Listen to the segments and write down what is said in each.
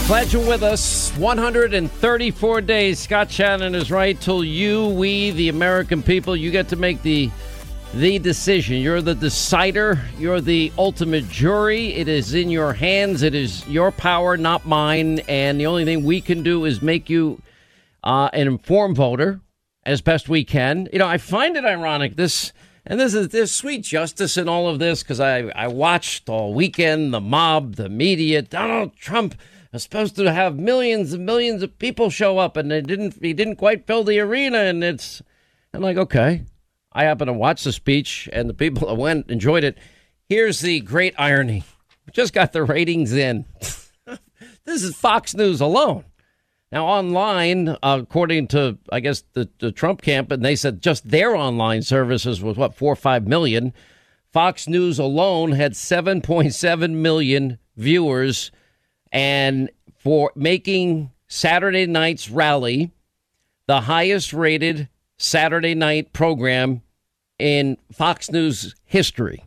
right, glad you're with us. 134 days. Scott Shannon is right. Till you, we, the American people, you get to make the the decision. You're the decider. You're the ultimate jury. It is in your hands. It is your power, not mine. And the only thing we can do is make you uh, an informed voter as best we can. You know, I find it ironic this. And this is this sweet justice in all of this because I, I watched all weekend the mob, the media, Donald Trump was supposed to have millions and millions of people show up, and they didn't. He didn't quite fill the arena, and it's. I'm like, okay. I happened to watch the speech, and the people that went enjoyed it. Here's the great irony: just got the ratings in. this is Fox News alone. Now, online, uh, according to, I guess, the, the Trump camp, and they said just their online services was what, four or five million. Fox News alone had 7.7 million viewers. And for making Saturday night's rally the highest rated Saturday night program in Fox News history.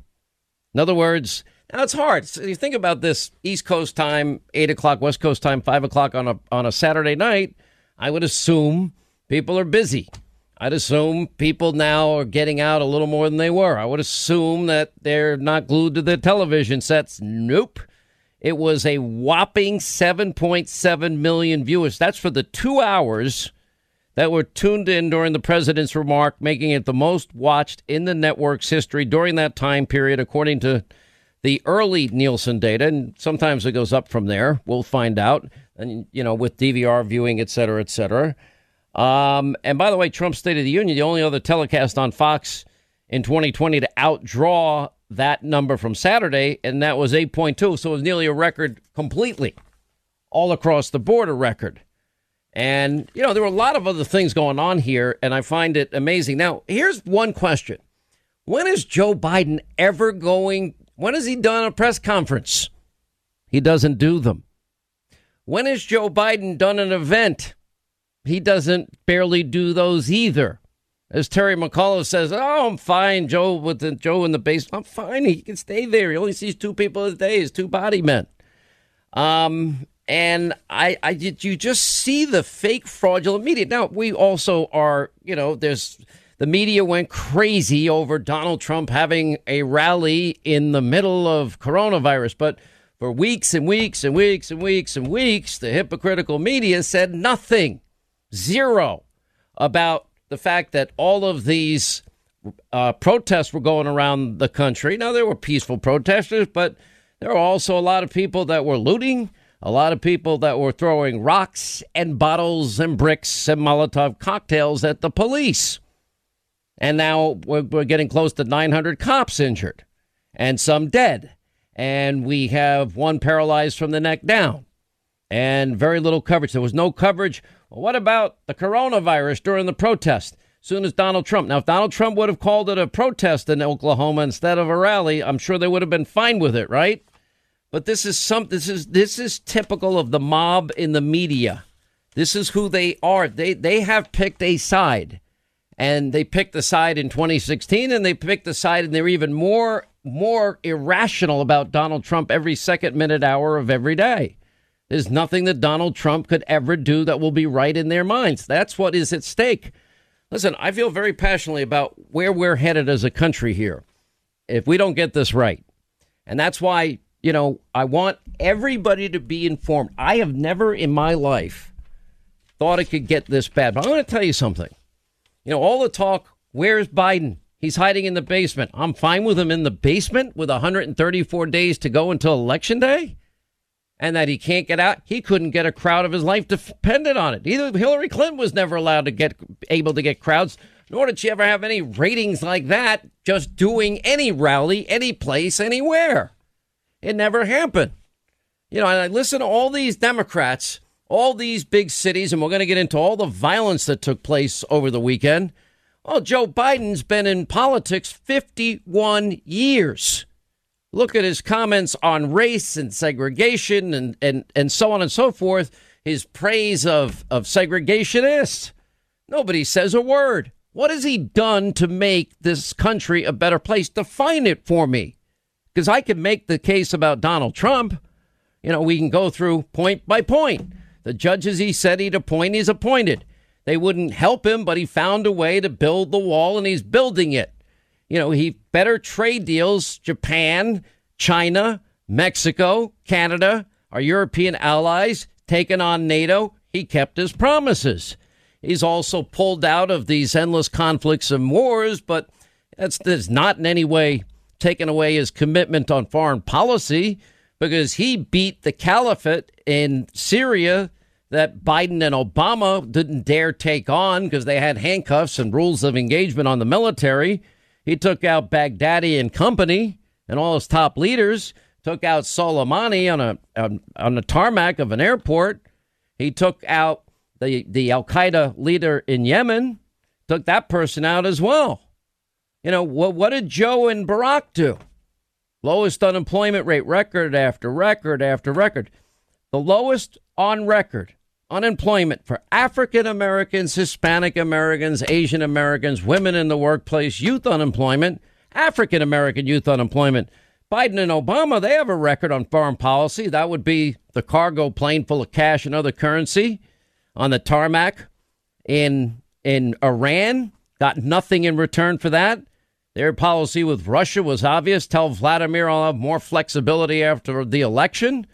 In other words, now it's hard. So you think about this East Coast time, eight o'clock, West Coast time, five o'clock on a on a Saturday night. I would assume people are busy. I'd assume people now are getting out a little more than they were. I would assume that they're not glued to their television sets. Nope. It was a whopping 7.7 million viewers. That's for the two hours that were tuned in during the president's remark, making it the most watched in the network's history during that time period, according to the early Nielsen data, and sometimes it goes up from there. We'll find out, and you know, with DVR viewing, et cetera, et cetera. Um, and by the way, Trump's State of the Union, the only other telecast on Fox in 2020 to outdraw that number from Saturday, and that was 8.2. So it was nearly a record completely, all across the board, a record. And, you know, there were a lot of other things going on here, and I find it amazing. Now, here's one question When is Joe Biden ever going when has he done a press conference? He doesn't do them. When has Joe Biden done an event? He doesn't barely do those either. As Terry McAuliffe says, "Oh, I'm fine, Joe. With the, Joe in the basement, I'm fine. He can stay there. He only sees two people a day. His two body men." Um, and I, I did. You just see the fake, fraudulent media. Now we also are, you know, there's the media went crazy over Donald Trump having a rally in the middle of coronavirus. But for weeks and weeks and weeks and weeks and weeks, the hypocritical media said nothing, zero, about the fact that all of these uh, protests were going around the country. Now, there were peaceful protesters, but there were also a lot of people that were looting, a lot of people that were throwing rocks and bottles and bricks and Molotov cocktails at the police. And now we're, we're getting close to 900 cops injured and some dead. And we have one paralyzed from the neck down and very little coverage. There was no coverage. Well, what about the coronavirus during the protest? Soon as Donald Trump. Now, if Donald Trump would have called it a protest in Oklahoma instead of a rally, I'm sure they would have been fine with it, right? But this is some. This is this is typical of the mob in the media. This is who they are. They they have picked a side and they picked the side in 2016 and they picked the side and they're even more more irrational about Donald Trump every second minute hour of every day. There's nothing that Donald Trump could ever do that will be right in their minds. That's what is at stake. Listen, I feel very passionately about where we're headed as a country here if we don't get this right. And that's why, you know, I want everybody to be informed. I have never in my life thought it could get this bad. But I'm going to tell you something. You know, all the talk, where's Biden? He's hiding in the basement. I'm fine with him in the basement with 134 days to go until election day. And that he can't get out. He couldn't get a crowd of his life depended on it. Either Hillary Clinton was never allowed to get able to get crowds, nor did she ever have any ratings like that just doing any rally, any place, anywhere. It never happened. You know, and I listen to all these Democrats all these big cities, and we're going to get into all the violence that took place over the weekend. Well, Joe Biden's been in politics 51 years. Look at his comments on race and segregation and, and, and so on and so forth, his praise of, of segregationists. Nobody says a word. What has he done to make this country a better place? Define it for me. Because I can make the case about Donald Trump. You know, we can go through point by point. The judges he said he'd appoint, he's appointed. They wouldn't help him, but he found a way to build the wall and he's building it. You know, he better trade deals, Japan, China, Mexico, Canada, our European allies, taking on NATO. He kept his promises. He's also pulled out of these endless conflicts and wars, but that's, that's not in any way taken away his commitment on foreign policy because he beat the caliphate in Syria that Biden and Obama didn't dare take on because they had handcuffs and rules of engagement on the military. He took out Baghdadi and company and all his top leaders, took out Soleimani on a on, on the tarmac of an airport. He took out the, the Al Qaeda leader in Yemen, took that person out as well. You know, what, what did Joe and Barack do? Lowest unemployment rate, record after record after record. The lowest on record unemployment for African Americans, Hispanic Americans, Asian Americans, women in the workplace, youth unemployment, African American youth unemployment. Biden and Obama, they have a record on foreign policy. That would be the cargo plane full of cash and other currency on the tarmac in in Iran. Got nothing in return for that. Their policy with Russia was obvious. Tell Vladimir I'll have more flexibility after the election.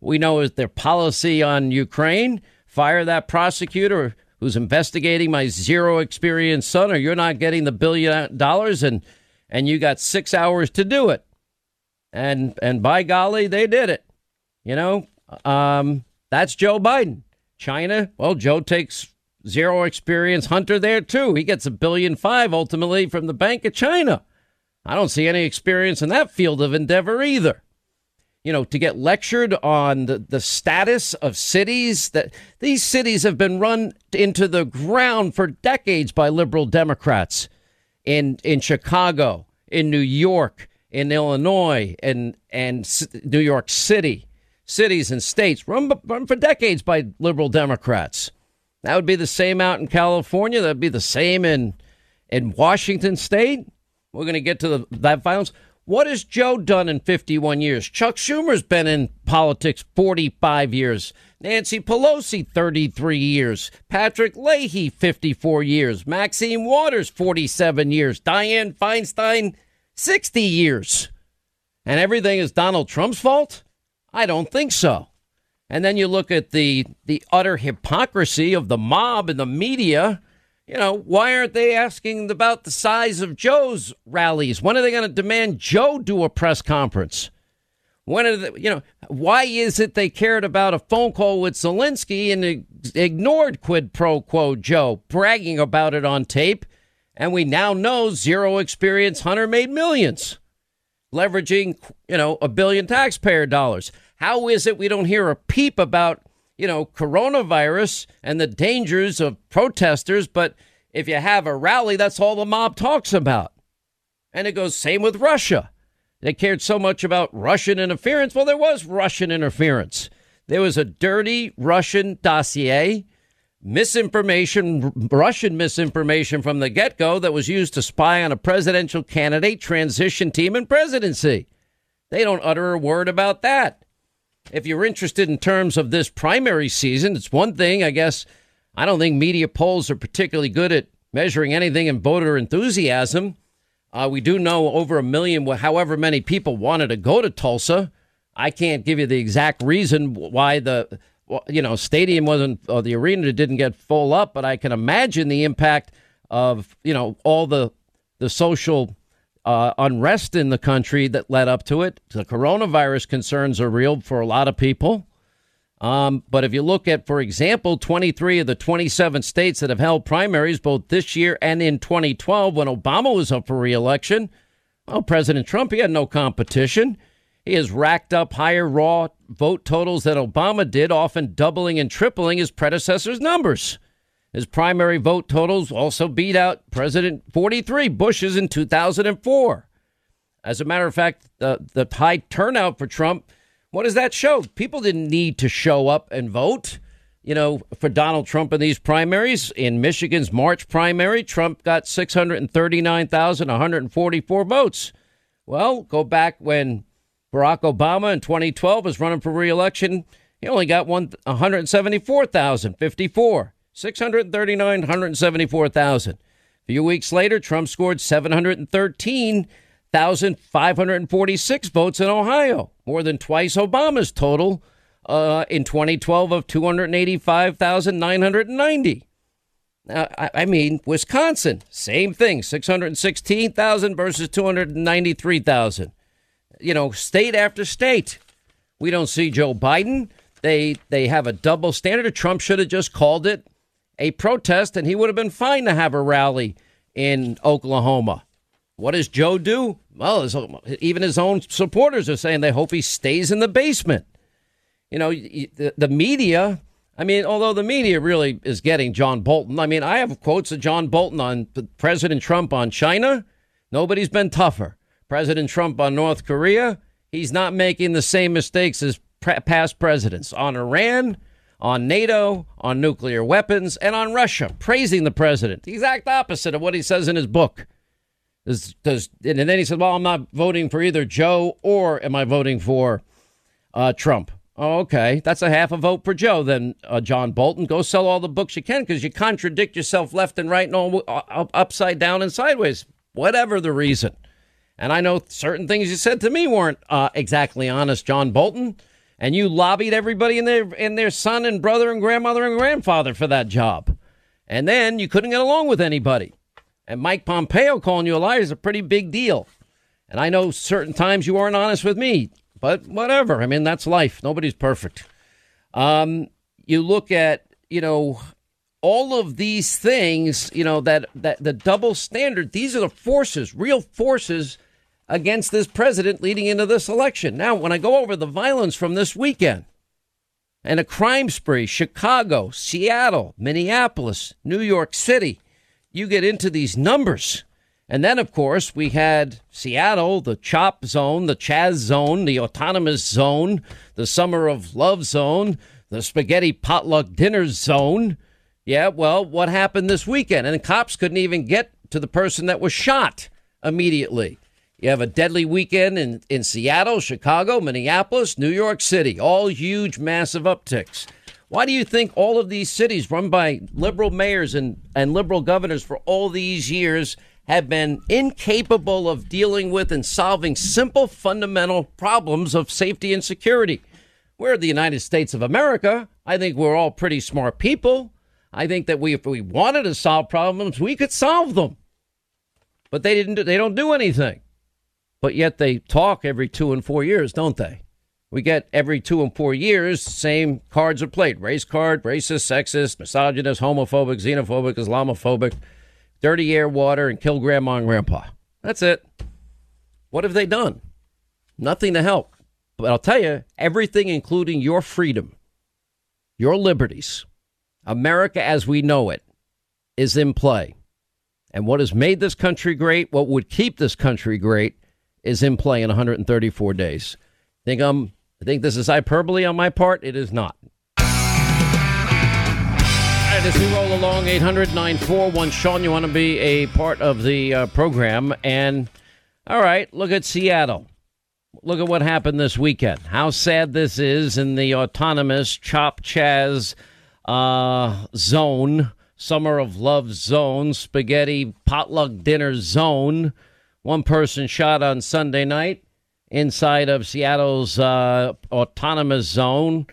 We know is their policy on Ukraine. Fire that prosecutor who's investigating my zero experience son, or you're not getting the billion dollars, and and you got six hours to do it. And and by golly, they did it. You know, um, that's Joe Biden. China, well, Joe takes zero experience Hunter there too. He gets a billion five ultimately from the Bank of China. I don't see any experience in that field of endeavor either. You know, to get lectured on the, the status of cities that these cities have been run into the ground for decades by liberal Democrats in in Chicago, in New York, in Illinois, and and New York City, cities and states run, run for decades by liberal Democrats. That would be the same out in California. That'd be the same in in Washington State. We're going to get to the, that violence. What has Joe done in 51 years? Chuck Schumer's been in politics 45 years. Nancy Pelosi, 33 years. Patrick Leahy, 54 years. Maxine Waters, 47 years. Dianne Feinstein, 60 years. And everything is Donald Trump's fault? I don't think so. And then you look at the the utter hypocrisy of the mob and the media. You know, why aren't they asking about the size of Joe's rallies? When are they going to demand Joe do a press conference? When are they, you know, why is it they cared about a phone call with Zelensky and ignored quid pro quo Joe bragging about it on tape? And we now know zero experience Hunter made millions leveraging, you know, a billion taxpayer dollars. How is it we don't hear a peep about, you know, coronavirus and the dangers of protesters, but if you have a rally, that's all the mob talks about. And it goes same with Russia. They cared so much about Russian interference. Well, there was Russian interference. There was a dirty Russian dossier, misinformation, Russian misinformation from the get go that was used to spy on a presidential candidate, transition team, and presidency. They don't utter a word about that if you're interested in terms of this primary season, it's one thing, I guess. I don't think media polls are particularly good at measuring anything in voter enthusiasm. Uh, we do know over a million, however many people wanted to go to Tulsa. I can't give you the exact reason why the you know stadium wasn't or the arena didn't get full up, but I can imagine the impact of you know all the the social uh, unrest in the country that led up to it. The coronavirus concerns are real for a lot of people. Um, but if you look at, for example, 23 of the 27 states that have held primaries both this year and in 2012 when Obama was up for reelection, well, President Trump, he had no competition. He has racked up higher raw vote totals than Obama did, often doubling and tripling his predecessor's numbers. His primary vote totals also beat out President 43 Bush's in 2004. As a matter of fact, the, the high turnout for Trump, what does that show? People didn't need to show up and vote. You know, for Donald Trump in these primaries, in Michigan's March primary, Trump got 639,144 votes. Well, go back when Barack Obama in 2012 was running for reelection. He only got one 174,054. 639, 174,000. A few weeks later, Trump scored 713,546 votes in Ohio, more than twice Obama's total uh, in 2012 of 285,990. Uh, I, I mean, Wisconsin, same thing, 616,000 versus 293,000. You know, state after state. We don't see Joe Biden. They they have a double standard. Trump should have just called it a protest, and he would have been fine to have a rally in Oklahoma. What does Joe do? Well, his, even his own supporters are saying they hope he stays in the basement. You know, the, the media. I mean, although the media really is getting John Bolton. I mean, I have quotes of John Bolton on President Trump on China. Nobody's been tougher. President Trump on North Korea. He's not making the same mistakes as past presidents on Iran on NATO, on nuclear weapons, and on Russia, praising the president. The exact opposite of what he says in his book. Does, does, and then he said, Well, I'm not voting for either Joe or am I voting for uh, Trump? Oh, okay. That's a half a vote for Joe. Then, uh, John Bolton, go sell all the books you can because you contradict yourself left and right and all uh, upside down and sideways, whatever the reason. And I know certain things you said to me weren't uh, exactly honest, John Bolton and you lobbied everybody in their in their son and brother and grandmother and grandfather for that job. And then you couldn't get along with anybody. And Mike Pompeo calling you a liar is a pretty big deal. And I know certain times you aren't honest with me, but whatever. I mean, that's life. Nobody's perfect. Um, you look at, you know, all of these things, you know, that, that the double standard, these are the forces, real forces against this president leading into this election. Now, when I go over the violence from this weekend and a crime spree, Chicago, Seattle, Minneapolis, New York City, you get into these numbers. And then, of course, we had Seattle, the CHOP zone, the Chaz zone, the autonomous zone, the summer of love zone, the spaghetti potluck dinner zone. Yeah, well, what happened this weekend? And cops couldn't even get to the person that was shot immediately. You have a deadly weekend in, in Seattle, Chicago, Minneapolis, New York City, all huge, massive upticks. Why do you think all of these cities run by liberal mayors and, and liberal governors for all these years have been incapable of dealing with and solving simple fundamental problems of safety and security? We're the United States of America. I think we're all pretty smart people. I think that we, if we wanted to solve problems, we could solve them. But they didn't. They don't do anything but yet they talk every two and four years, don't they? We get every two and four years, same cards are played race card, racist, sexist, misogynist, homophobic, xenophobic, Islamophobic, dirty air, water, and kill grandma and grandpa. That's it. What have they done? Nothing to help. But I'll tell you, everything, including your freedom, your liberties, America as we know it, is in play. And what has made this country great, what would keep this country great, is in play in 134 days. Think I'm I think this is hyperbole on my part. It is not. All right, as we roll along, 800 941 Sean, you want to be a part of the uh, program. And all right, look at Seattle. Look at what happened this weekend. How sad this is in the autonomous Chop Chaz uh, zone, Summer of Love zone, spaghetti potluck dinner zone. One person shot on Sunday night inside of Seattle's uh, autonomous zone.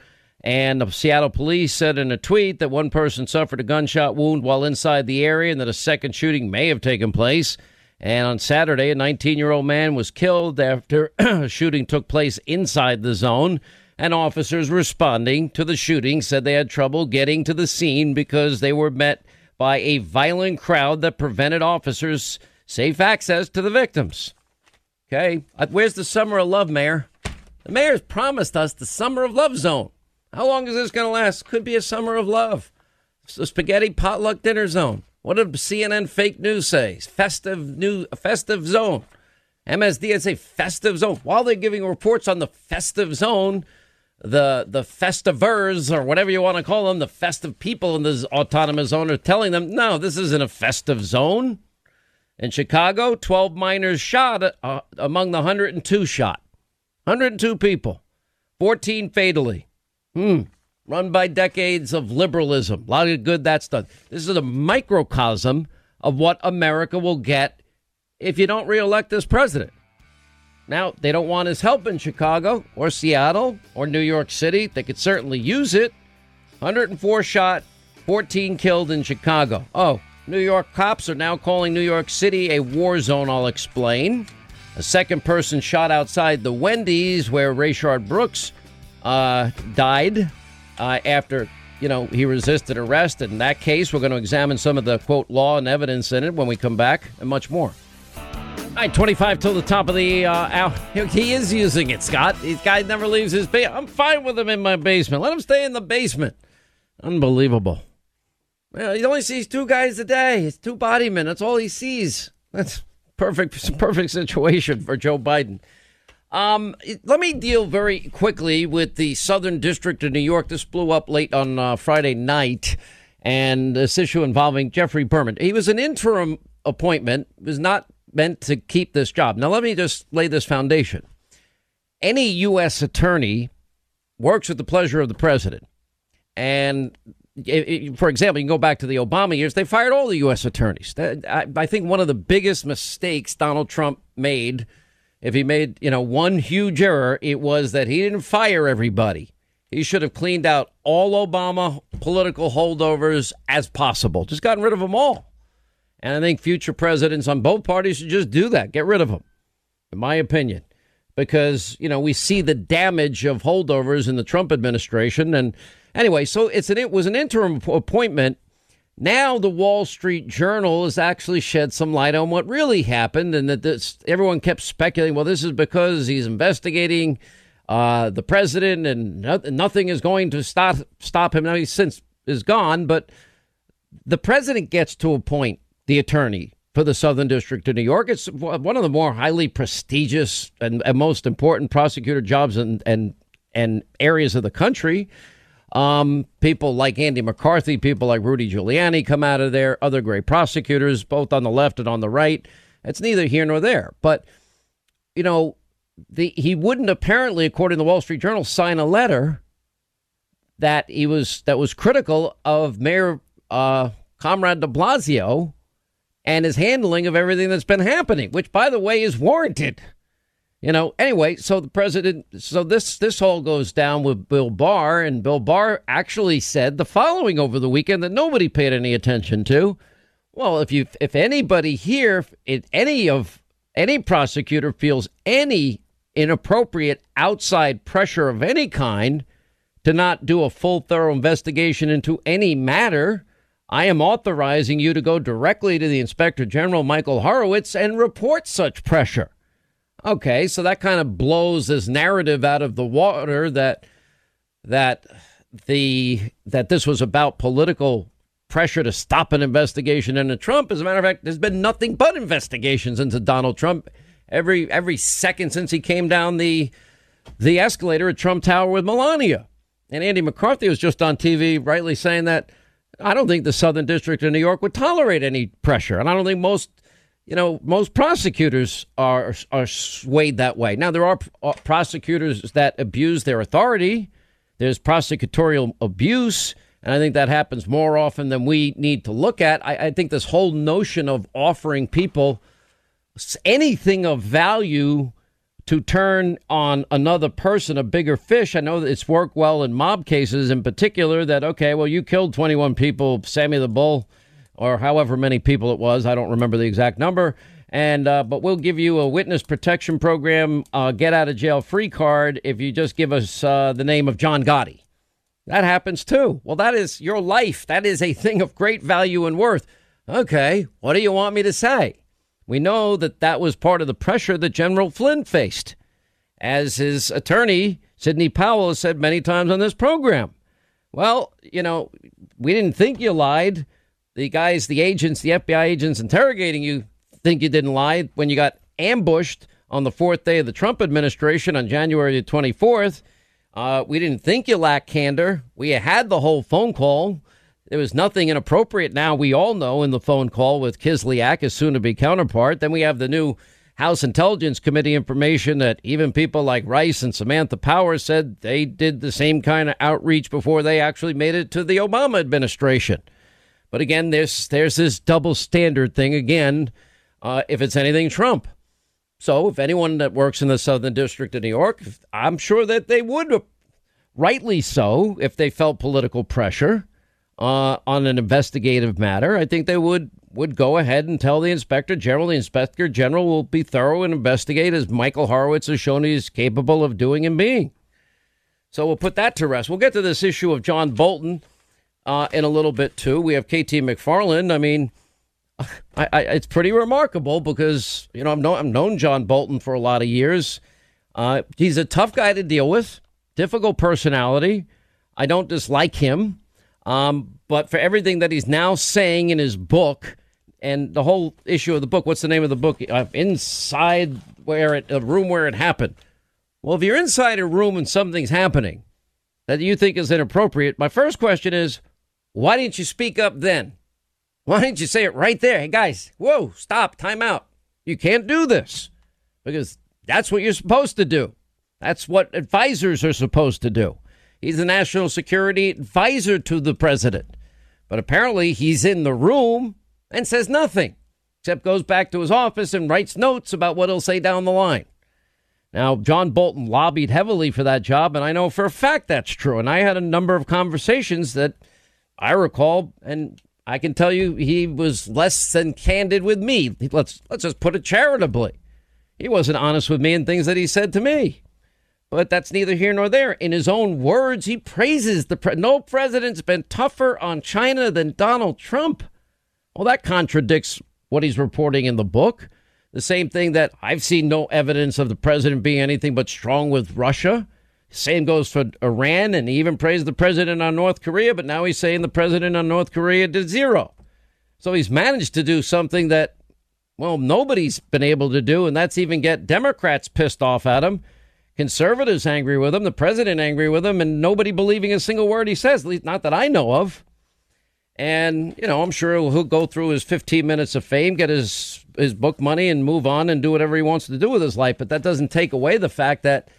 And the Seattle police said in a tweet that one person suffered a gunshot wound while inside the area and that a second shooting may have taken place. And on Saturday, a 19 year old man was killed after a shooting took place inside the zone. And officers responding to the shooting said they had trouble getting to the scene because they were met by a violent crowd that prevented officers safe access to the victims. Okay, uh, where's the summer of love, Mayor? The mayor's promised us the summer of love zone. How long is this going to last? Could be a summer of love. It's the spaghetti potluck dinner zone. What did CNN fake news say? Festive new festive zone. MSD say festive zone. While they're giving reports on the festive zone, the the festivers or whatever you want to call them, the festive people in this autonomous zone are telling them, no, this isn't a festive zone. In Chicago, 12 minors shot uh, among the 102 shot. 102 people, 14 fatally. Hmm. Run by decades of liberalism. A lot of good that's done. This is a microcosm of what America will get if you don't reelect this president. Now, they don't want his help in Chicago or Seattle or New York City. They could certainly use it. 104 shot, 14 killed in Chicago. Oh, New York cops are now calling New York City a war zone, I'll explain. A second person shot outside the Wendy's where Rayshard Brooks uh, died uh, after, you know, he resisted arrest. And in that case, we're going to examine some of the, quote, law and evidence in it when we come back and much more. All right, 25 till the top of the uh, hour. He is using it, Scott. This guy never leaves his basement. I'm fine with him in my basement. Let him stay in the basement. Unbelievable. Well, he only sees two guys a day. It's two body men. That's all he sees. That's perfect, perfect situation for Joe Biden. Um, let me deal very quickly with the Southern District of New York. This blew up late on uh, Friday night, and this issue involving Geoffrey Berman. He was an interim appointment. Was not meant to keep this job. Now, let me just lay this foundation. Any U.S. attorney works at the pleasure of the president. And for example, you can go back to the Obama years, they fired all the U.S. attorneys. I think one of the biggest mistakes Donald Trump made, if he made, you know, one huge error, it was that he didn't fire everybody. He should have cleaned out all Obama political holdovers as possible, just gotten rid of them all. And I think future presidents on both parties should just do that. Get rid of them, in my opinion. Because, you know, we see the damage of holdovers in the Trump administration. And anyway, so it's an, it was an interim appointment. Now the Wall Street Journal has actually shed some light on what really happened, and that this everyone kept speculating. Well, this is because he's investigating uh, the president, and no, nothing is going to stop stop him. Now he's since is gone, but the president gets to appoint the attorney for the Southern District of New York. It's one of the more highly prestigious and, and most important prosecutor jobs and and and areas of the country. Um, people like Andy McCarthy, people like Rudy Giuliani come out of there, other great prosecutors, both on the left and on the right. It's neither here nor there. But, you know, the he wouldn't apparently, according to the Wall Street Journal, sign a letter that he was that was critical of Mayor uh, Comrade de Blasio and his handling of everything that's been happening, which, by the way, is warranted. You know, anyway, so the president, so this this all goes down with Bill Barr, and Bill Barr actually said the following over the weekend that nobody paid any attention to. Well, if you if anybody here, if any of any prosecutor feels any inappropriate outside pressure of any kind to not do a full thorough investigation into any matter, I am authorizing you to go directly to the Inspector General, Michael Horowitz, and report such pressure. Okay, so that kind of blows this narrative out of the water that that the that this was about political pressure to stop an investigation into Trump. As a matter of fact, there's been nothing but investigations into Donald Trump every every second since he came down the the escalator at Trump Tower with Melania. And Andy McCarthy was just on TV rightly saying that I don't think the Southern District of New York would tolerate any pressure, and I don't think most, you know, most prosecutors are are swayed that way. Now there are uh, prosecutors that abuse their authority. There's prosecutorial abuse, and I think that happens more often than we need to look at. I, I think this whole notion of offering people anything of value to turn on another person, a bigger fish. I know that it's worked well in mob cases in particular that, okay, well, you killed 21 people, Sammy the Bull, or however many people it was. I don't remember the exact number. And, uh, but we'll give you a witness protection program, uh, get out of jail free card if you just give us uh, the name of John Gotti. That happens too. Well, that is your life. That is a thing of great value and worth. Okay, what do you want me to say? We know that that was part of the pressure that General Flynn faced. As his attorney, Sidney Powell, has said many times on this program. Well, you know, we didn't think you lied. The guys, the agents, the FBI agents interrogating you think you didn't lie when you got ambushed on the fourth day of the Trump administration on January the 24th. Uh, we didn't think you lacked candor. We had the whole phone call. There was nothing inappropriate now, we all know, in the phone call with Kislyak, his soon to be counterpart. Then we have the new House Intelligence Committee information that even people like Rice and Samantha Power said they did the same kind of outreach before they actually made it to the Obama administration. But again, there's there's this double standard thing again. Uh, if it's anything Trump, so if anyone that works in the Southern District of New York, I'm sure that they would, rightly so, if they felt political pressure uh, on an investigative matter, I think they would would go ahead and tell the inspector general. The inspector general will be thorough and investigate as Michael Horowitz has shown he's capable of doing and being. So we'll put that to rest. We'll get to this issue of John Bolton uh, in a little bit too. We have KT McFarland. I mean, I, I, it's pretty remarkable because you know I've known, I've known John Bolton for a lot of years. Uh, he's a tough guy to deal with, difficult personality. I don't dislike him, um, but for everything that he's now saying in his book and the whole issue of the book, what's the name of the book? Uh, inside where it, a room where it happened. Well, if you're inside a room and something's happening that you think is inappropriate, my first question is, why didn't you speak up then? Why didn't you say it right there? Hey, guys, whoa, stop, time out. You can't do this because that's what you're supposed to do. That's what advisors are supposed to do. He's the national security advisor to the president. But apparently he's in the room and says nothing, except goes back to his office and writes notes about what he'll say down the line. Now, John Bolton lobbied heavily for that job, and I know for a fact that's true. And I had a number of conversations that I recall, and I can tell you he was less than candid with me. Let's let's just put it charitably. He wasn't honest with me in things that he said to me. But that's neither here nor there. In his own words, he praises the pre- no president's been tougher on China than Donald Trump. Well, that contradicts what he's reporting in the book. The same thing that I've seen no evidence of the president being anything but strong with Russia. Same goes for Iran, and he even praised the president on North Korea, but now he's saying the president on North Korea did zero. So he's managed to do something that, well, nobody's been able to do, and that's even get Democrats pissed off at him, conservatives angry with him, the president angry with him, and nobody believing a single word he says, at least not that I know of. And, you know, I'm sure he'll go through his 15 minutes of fame, get his, his book money, and move on and do whatever he wants to do with his life. But that doesn't take away the fact that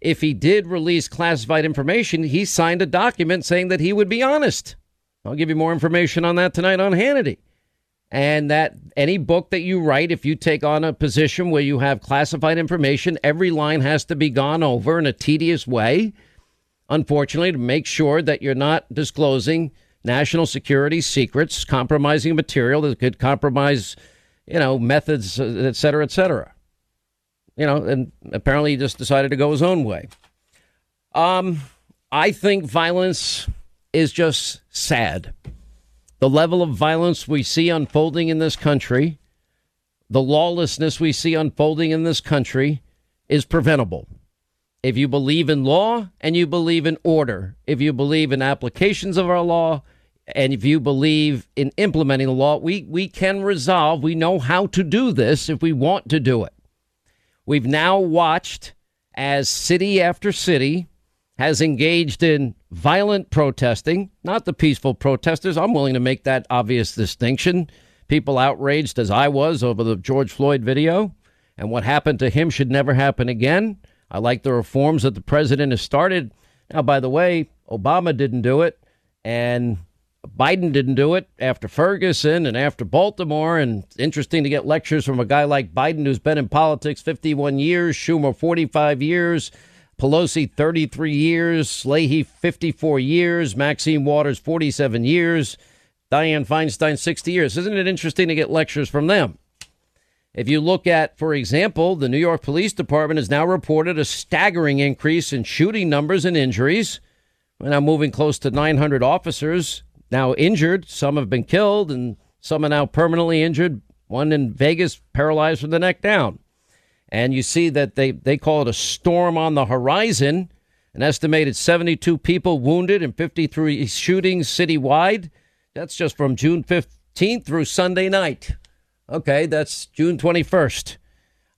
if he did release classified information, he signed a document saying that he would be honest. I'll give you more information on that tonight on Hannity. And that any book that you write, if you take on a position where you have classified information, every line has to be gone over in a tedious way, unfortunately, to make sure that you're not disclosing national security secrets, compromising material that could compromise, you know, methods, et cetera, et cetera you know, and apparently he just decided to go his own way. Um, I think violence is just sad. The level of violence we see unfolding in this country, the lawlessness we see unfolding in this country is preventable. If you believe in law and you believe in order, if you believe in applications of our law, and if you believe in implementing the law, we, we can resolve. We know how to do this if we want to do it. We've now watched as city after city has engaged in violent protesting, not the peaceful protesters. I'm willing to make that obvious distinction. People outraged, as I was, over the George Floyd video, and what happened to him should never happen again. I like the reforms that the president has started. Now, by the way, Obama didn't do it, and Biden didn't do it after Ferguson and after Baltimore. And interesting to get lectures from a guy like Biden who's been in politics 51 years, Schumer 45 years, Pelosi 33 years, Leahy 54 years, Maxine Waters 47 years, Dianne Feinstein 60 years. Isn't it interesting to get lectures from them? If you look at, for example, the New York Police Department has now reported a staggering increase in shooting numbers and injuries. We're now moving close to 900 officers now injured. Some have been killed, and some are now permanently injured. One in Vegas, paralyzed from the neck down. And you see that they, they call it a storm on the horizon. An estimated 72 people wounded and 53 shootings citywide. That's just from June 15th through Sunday night. Okay, that's June 21st.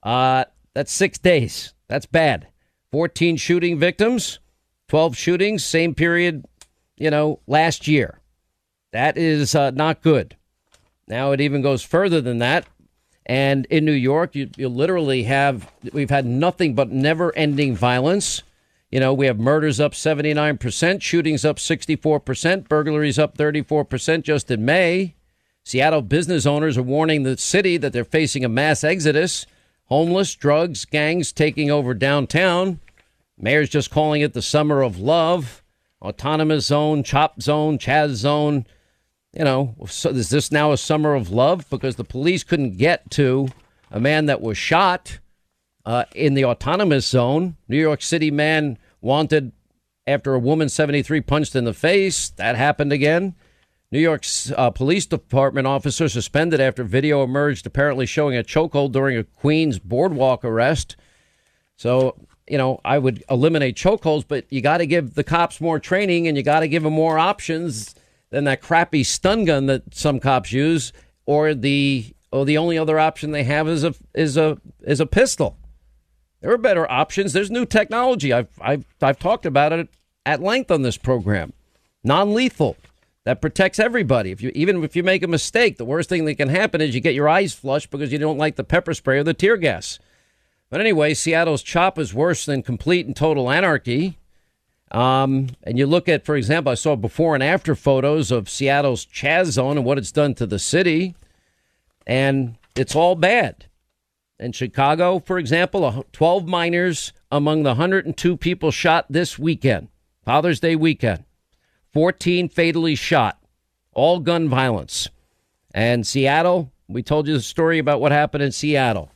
Uh, that's six days. That's bad. 14 shooting victims, 12 shootings, same period, you know, last year. That is uh, not good. Now, it even goes further than that. And in New York, you, you literally have, we've had nothing but never ending violence. You know, we have murders up 79%, shootings up 64%, burglaries up 34% just in May. Seattle business owners are warning the city that they're facing a mass exodus. Homeless, drugs, gangs taking over downtown. Mayor's just calling it the summer of love. Autonomous zone, chop zone, Chaz zone. You know, so is this now a summer of love? Because the police couldn't get to a man that was shot uh, in the autonomous zone. New York City man wanted after a woman 73 punched in the face. That happened again. New York's uh, police department officer suspended after video emerged apparently showing a chokehold during a Queens boardwalk arrest. So, you know, I would eliminate chokeholds, but you got to give the cops more training and you got to give them more options than that crappy stun gun that some cops use or the or the only other option they have is a is a is a pistol. There are better options. There's new technology. I've I've I've talked about it at length on this program. Non-lethal that protects everybody. If you even if you make a mistake, the worst thing that can happen is you get your eyes flushed because you don't like the pepper spray or the tear gas. But anyway, Seattle's chop is worse than complete and total anarchy. Um, and you look at, for example, I saw before and after photos of Seattle's Chaz zone and what it's done to the city, and it's all bad. In Chicago, for example, 12 minors among the 102 people shot this weekend, Father's Day weekend. 14 fatally shot, all gun violence. And Seattle, we told you the story about what happened in Seattle.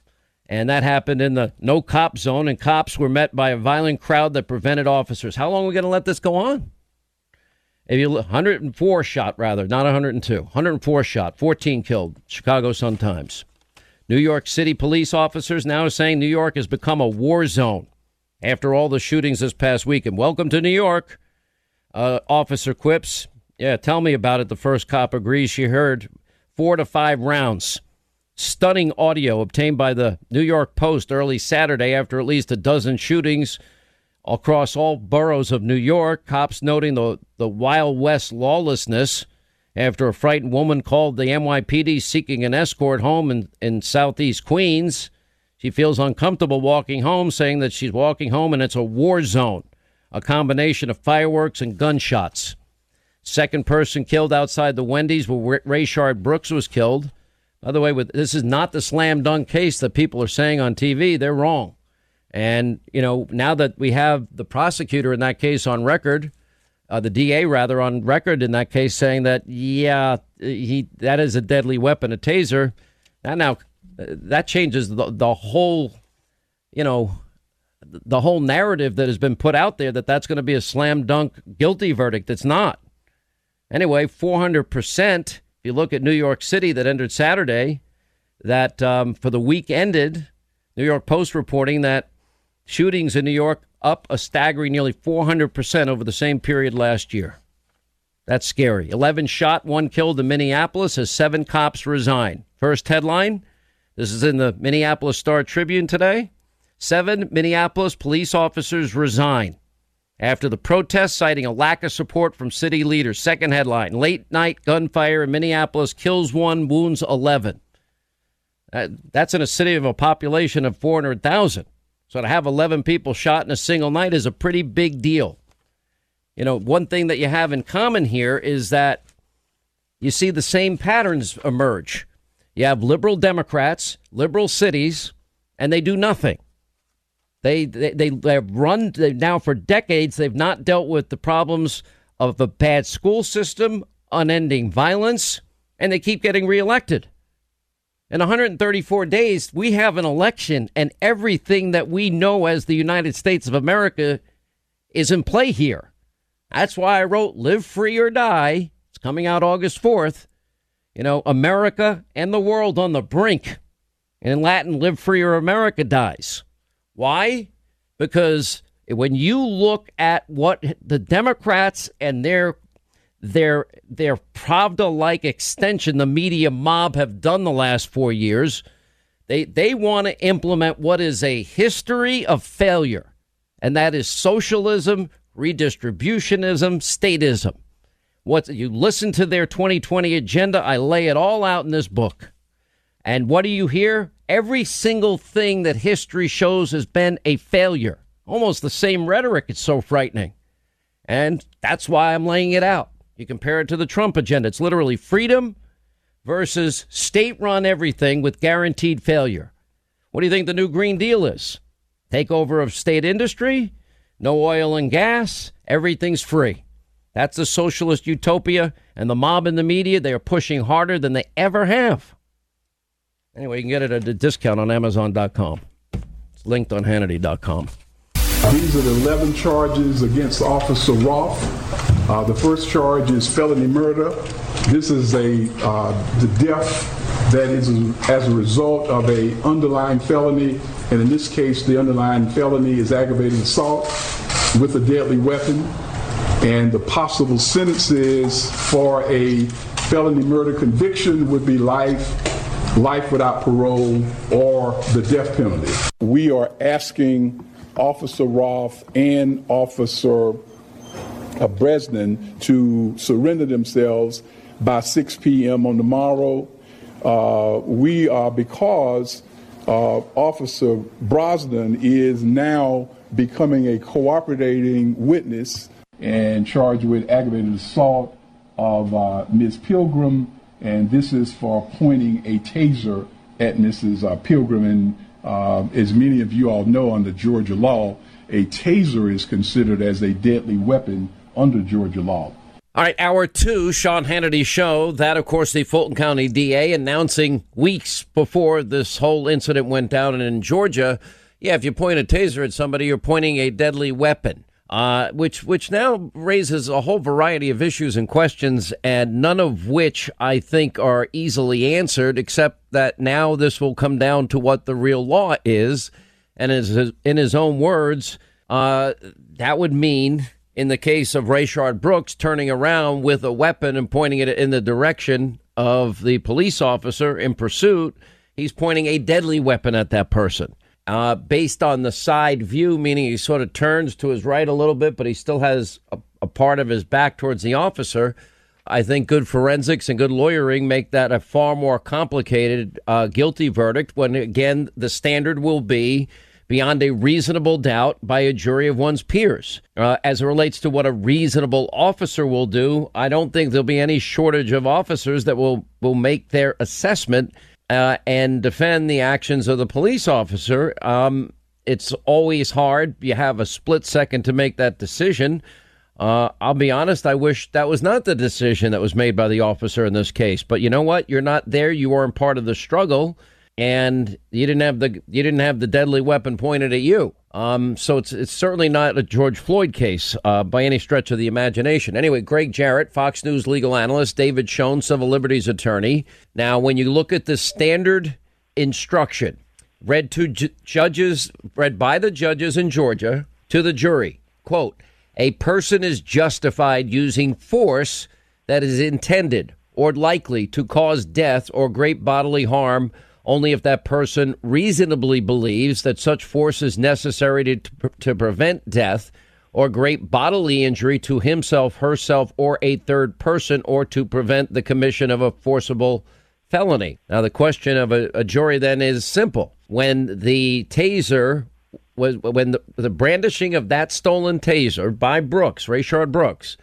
And that happened in the no cop zone, and cops were met by a violent crowd that prevented officers. How long are we going to let this go on? If you 104 shot rather, not 102, 104 shot, 14 killed. Chicago Sun Times. New York City police officers now saying New York has become a war zone after all the shootings this past week. And welcome to New York. Uh, officer quips, Yeah, tell me about it. The first cop agrees she heard four to five rounds. Stunning audio obtained by the New York Post early Saturday after at least a dozen shootings across all boroughs of New York. Cops noting the, the Wild West lawlessness after a frightened woman called the NYPD seeking an escort home in, in southeast Queens. She feels uncomfortable walking home, saying that she's walking home and it's a war zone a combination of fireworks and gunshots. Second person killed outside the Wendy's where Rayshard Brooks was killed. By the way, with, this is not the slam dunk case that people are saying on TV. They're wrong. And, you know, now that we have the prosecutor in that case on record, uh, the DA rather on record in that case saying that, yeah, he that is a deadly weapon, a taser. That now, that changes the, the whole, you know, the whole narrative that has been put out there that that's going to be a slam dunk guilty verdict. It's not. Anyway, 400%. If you look at New York City that ended Saturday, that um, for the week ended, New York Post reporting that shootings in New York up a staggering nearly 400% over the same period last year. That's scary. 11 shot, one killed in Minneapolis as seven cops resign. First headline this is in the Minneapolis Star Tribune today. Seven Minneapolis police officers resign after the protests, citing a lack of support from city leaders. Second headline Late night gunfire in Minneapolis kills one, wounds 11. Uh, that's in a city of a population of 400,000. So to have 11 people shot in a single night is a pretty big deal. You know, one thing that you have in common here is that you see the same patterns emerge. You have liberal Democrats, liberal cities, and they do nothing. They they they have run they, now for decades. They've not dealt with the problems of a bad school system, unending violence, and they keep getting reelected. In 134 days, we have an election, and everything that we know as the United States of America is in play here. That's why I wrote "Live Free or Die." It's coming out August 4th. You know, America and the world on the brink. And in Latin, "Live Free or America Dies." Why? Because when you look at what the Democrats and their their their Pravda-like extension, the media mob, have done the last four years, they they want to implement what is a history of failure, and that is socialism, redistributionism, statism. What you listen to their 2020 agenda, I lay it all out in this book. And what do you hear? Every single thing that history shows has been a failure. Almost the same rhetoric. It's so frightening. And that's why I'm laying it out. You compare it to the Trump agenda. It's literally freedom versus state run everything with guaranteed failure. What do you think the new Green Deal is? Takeover of state industry, no oil and gas, everything's free. That's the socialist utopia, and the mob and the media, they are pushing harder than they ever have. Anyway, you can get it at a discount on Amazon.com. It's linked on Hannity.com. These are the 11 charges against Officer Rolfe. Uh, the first charge is felony murder. This is a uh, the death that is as a result of a underlying felony, and in this case, the underlying felony is aggravated assault with a deadly weapon. And the possible sentences for a felony murder conviction would be life, life without parole, or the death penalty. We are asking Officer Rolfe and Officer uh, Brosnan to surrender themselves by 6 p.m. on tomorrow. Uh, we are because uh, Officer Brosnan is now becoming a cooperating witness and charged with aggravated assault of uh, Ms. Pilgrim, and this is for pointing a taser at Mrs. Uh, Pilgrim. And uh, as many of you all know, under Georgia law, a taser is considered as a deadly weapon under Georgia law. All right, hour two, Sean Hannity show. That, of course, the Fulton County DA announcing weeks before this whole incident went down And in Georgia. Yeah, if you point a taser at somebody, you're pointing a deadly weapon. Uh, which which now raises a whole variety of issues and questions, and none of which I think are easily answered, except that now this will come down to what the real law is, and as in his own words, uh, that would mean in the case of Rayshard Brooks turning around with a weapon and pointing it in the direction of the police officer in pursuit, he's pointing a deadly weapon at that person. Uh, based on the side view, meaning he sort of turns to his right a little bit, but he still has a, a part of his back towards the officer. I think good forensics and good lawyering make that a far more complicated uh, guilty verdict when, again, the standard will be beyond a reasonable doubt by a jury of one's peers. Uh, as it relates to what a reasonable officer will do, I don't think there'll be any shortage of officers that will, will make their assessment uh, and defend the actions of the police officer. Um, it's always hard. You have a split second to make that decision. Uh, I'll be honest, I wish that was not the decision that was made by the officer in this case. But you know what? You're not there. You weren't part of the struggle and you didn't have the you didn't have the deadly weapon pointed at you. Um, so it's it's certainly not a George Floyd case uh, by any stretch of the imagination. Anyway, Gregg Jarrett, Fox News legal analyst, David Schoen, civil liberties attorney. Now, when you look at the standard instruction read to ju- judges, read by the judges in Georgia to the jury, quote: "A person is justified using force that is intended or likely to cause death or great bodily harm." Only if that person reasonably believes that such force is necessary to, to prevent death or great bodily injury to himself, herself, or a third person, or to prevent the commission of a forcible felony. Now, the question of a, a jury then is simple. When the taser was, when the, the brandishing of that stolen taser by Brooks, Rayshard Brooks,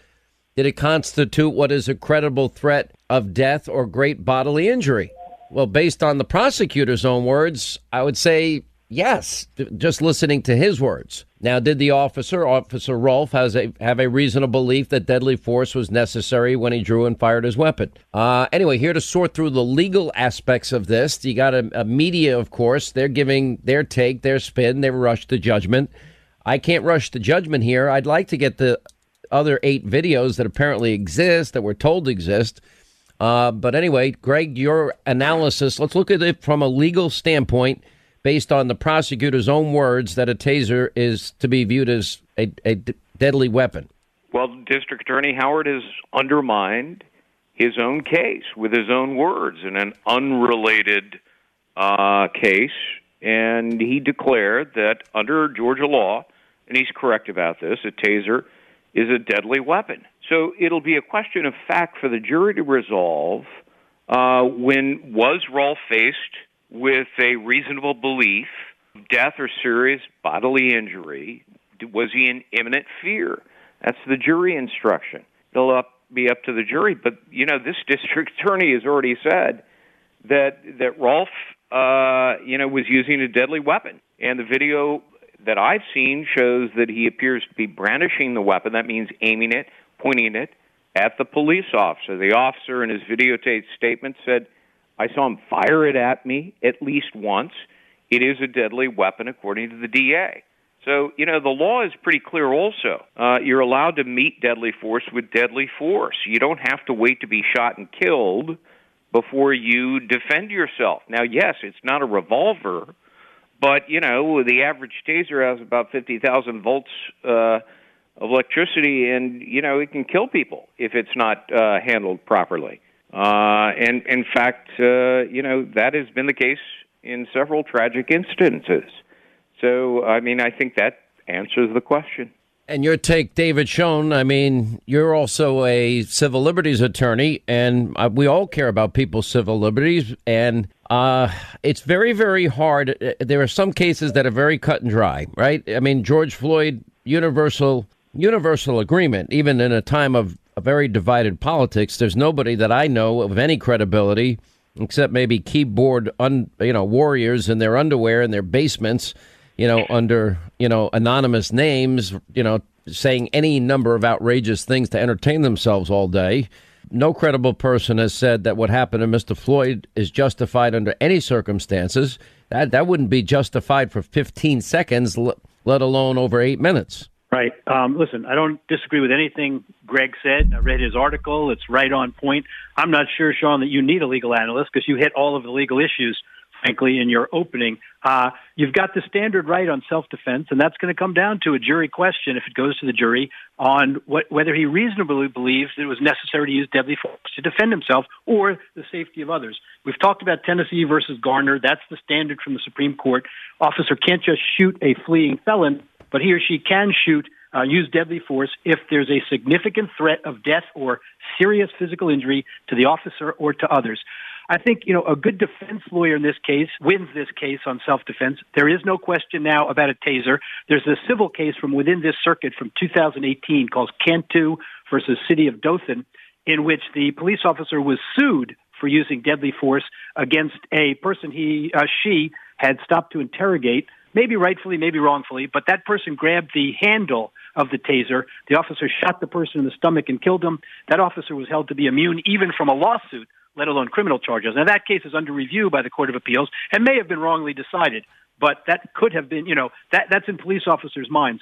did it constitute what is a credible threat of death or great bodily injury? Well, based on the prosecutor's own words, I would say yes, just listening to his words. Now, did the officer, Officer Rolfe, has a, have a reasonable belief that deadly force was necessary when he drew and fired his weapon? Uh, anyway, here to sort through the legal aspects of this, you got a, a media, of course. They're giving their take, their spin. They rush to judgment. I can't rush to judgment here. I'd like to get the other eight videos that apparently exist, that we're told exist uh, but anyway, Greg, your analysis, let's look at it from a legal standpoint based on the prosecutor's own words that a taser is to be viewed as a, a d- deadly weapon. Well, District Attorney Howard has undermined his own case with his own words in an unrelated uh, case, and he declared that under Georgia law, and he's correct about this, a taser is a deadly weapon. So it'll be a question of fact for the jury to resolve Uh, when was Rolfe faced with a reasonable belief, of death or serious bodily injury? Was he in imminent fear? That's the jury instruction. It'll up, be up to the jury. But you know, this district attorney has already said that that Rolfe, uh, you know, was using a deadly weapon, and the video that I've seen shows that he appears to be brandishing the weapon. That means aiming it, pointing it at the police officer. The officer, in his videotaped statement, said, "I saw him fire it at me at least once. It is a deadly weapon, according to the DA." So, you know, the law is pretty clear also. Uh, you're allowed to meet deadly force with deadly force. You don't have to wait to be shot and killed before you defend yourself. Now, yes, it's not a revolver, but, you know, the average taser has about 50,000 volts uh, of electricity, and, you know, it can kill people if it's not uh, handled properly. Uh, and, in fact, uh, you know, that has been the case in several tragic instances. So, I mean, I think that answers the question. And your take, David Schoen, I mean, you're also a civil liberties attorney, and uh, we all care about people's civil liberties. And uh, it's very, very hard. Uh, there are some cases that are very cut and dry, right? I mean, George Floyd, universal, universal agreement, even in a time of a very divided politics. There's nobody that I know of any credibility, except maybe keyboard, un, you know, warriors in their underwear in their basements you know, under, you know, anonymous names, you know, saying any number of outrageous things to entertain themselves all day. No credible person has said that what happened to Mr. Floyd is justified under any circumstances. That that wouldn't be justified for 15 seconds, let alone over eight minutes. Right. Um, listen, I don't disagree with anything Greg said. I read his article. It's right on point. I'm not sure, Sean, that you need a legal analyst because you hit all of the legal issues frankly, in your opening. Uh, you've got the standard right on self-defense, and that's going to come down to a jury question if it goes to the jury on what, whether he reasonably believes that it was necessary to use deadly force to defend himself or the safety of others. We've talked about Tennessee versus Garner. That's the standard from the Supreme Court. Officer can't just shoot a fleeing felon, but he or she can shoot. Uh, use deadly force if there's a significant threat of death or serious physical injury to the officer or to others. I think, you know, a good defense lawyer in this case wins this case on self defense. There is no question now about a taser. There's a civil case from within this circuit from 2018 called Cantu versus City of Dothan, in which the police officer was sued for using deadly force against a person he, uh, she had stopped to interrogate, maybe rightfully, maybe wrongfully, but that person grabbed the handle of the taser. The officer shot the person in the stomach and killed him. That officer was held to be immune even from a lawsuit let alone criminal charges. Now, that case is under review by the Court of Appeals and may have been wrongly decided, but that could have been, you know, that, that's in police officers' minds.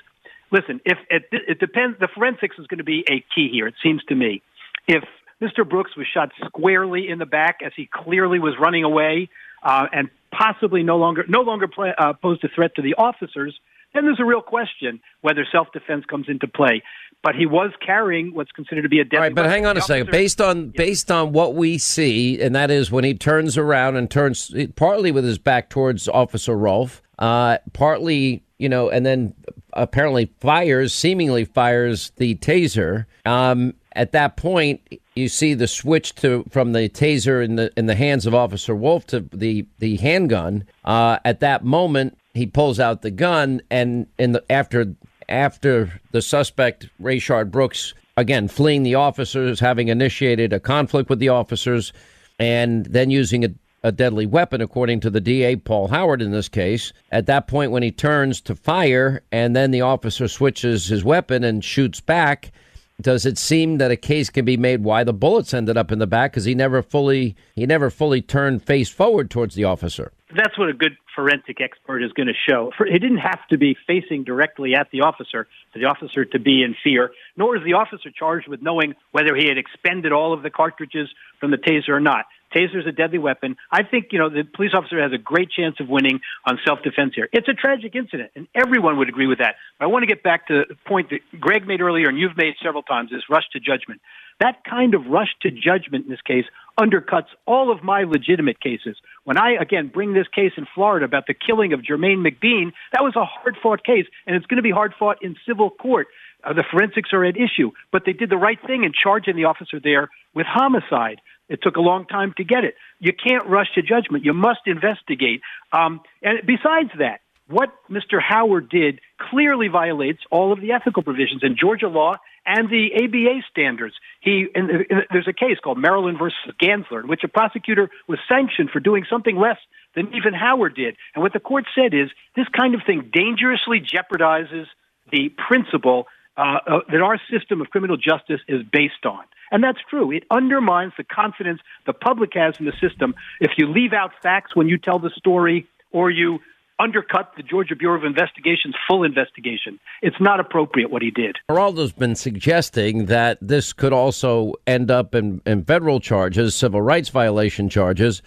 Listen, if it, it depends, the forensics is going to be a key here, it seems to me. If Mr. Brooks was shot squarely in the back as he clearly was running away uh, and possibly no longer no longer play, uh, posed a threat to the officers, then there's a real question whether self-defense comes into play but he was carrying what's considered to be a deadly. All right, but hang on a second. Based on based on what we see, and that is when he turns around and turns partly with his back towards Officer Rolfe, uh, partly you know, and then apparently fires, seemingly fires the taser. Um, at that point, you see the switch to from the taser in the in the hands of Officer Rolfe to the the handgun. Uh, at that moment, he pulls out the gun, and in the after after the suspect Rayshard Brooks again fleeing the officers, having initiated a conflict with the officers, and then using a, a deadly weapon, according to the DA Paul Howard in this case. At that point, when he turns to fire, and then the officer switches his weapon and shoots back. Does it seem that a case can be made why the bullets ended up in the back because he never fully he never fully turned face forward towards the officer? That's what a good forensic expert is going to show. He didn't have to be facing directly at the officer for the officer to be in fear, nor is the officer charged with knowing whether he had expended all of the cartridges from the taser or not. Taser is a deadly weapon. I think you know the police officer has a great chance of winning on self-defense here. It's a tragic incident, and everyone would agree with that. But I want to get back to the point that Greg made earlier, and you've made several times: this rush to judgment. That kind of rush to judgment in this case undercuts all of my legitimate cases. When I, again, bring this case in Florida about the killing of Jermaine McBean, that was a hard fought case, and it's going to be hard fought in civil court. Uh, the forensics are at issue, but they did the right thing in charging the officer there with homicide. It took a long time to get it. You can't rush to judgment. You must investigate. Um, and besides that, what Mr. Howard did clearly violates all of the ethical provisions in Georgia law and the ABA standards. He and there's a case called Maryland versus Gansler, in which a prosecutor was sanctioned for doing something less than even Howard did. And what the court said is this kind of thing dangerously jeopardizes the principle uh, uh, that our system of criminal justice is based on. And that's true. It undermines the confidence the public has in the system if you leave out facts when you tell the story or you undercut the Georgia Bureau of Investigation's full investigation. It's not appropriate what he did. Geraldo's been suggesting that this could also end up in, in federal charges, civil rights violation charges.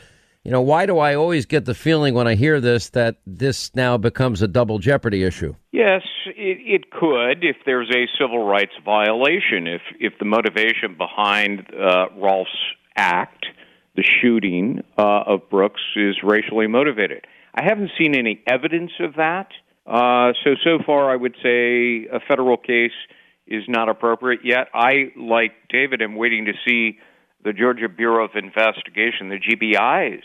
You know, why do I always get the feeling when I hear this that this now becomes a double jeopardy issue? Yes, it, it could if there's a civil rights violation. If if the motivation behind uh, Rolfe's act, the shooting uh, of Brooks, is racially motivated. I haven't seen any evidence of that. Uh, so, so far, I would say a federal case is not appropriate yet. I, like David, am waiting to see the Georgia Bureau of Investigation, the GBI's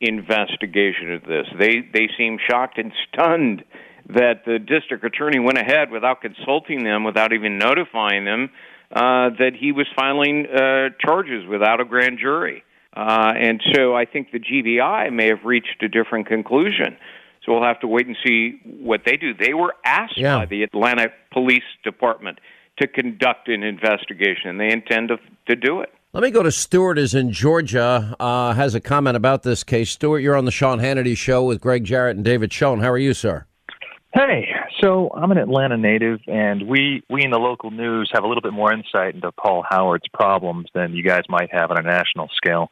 investigation of this. They they seem shocked and stunned that the district attorney went ahead without consulting them, without even notifying them uh, that he was filing uh, charges without a grand jury. Uh, and so I think the GBI may have reached a different conclusion. So we'll have to wait and see what they do. They were asked yeah. by the Atlanta Police Department to conduct an investigation, and they intend to, to do it. Let me go to Stuart, is in Georgia, uh, has a comment about this case. Stuart, you're on the Sean Hannity Show with Gregg Jarrett and David Schoen. How are you, sir? Hey, so I'm an Atlanta native, and we we in the local news have a little bit more insight into Paul Howard's problems than you guys might have on a national scale.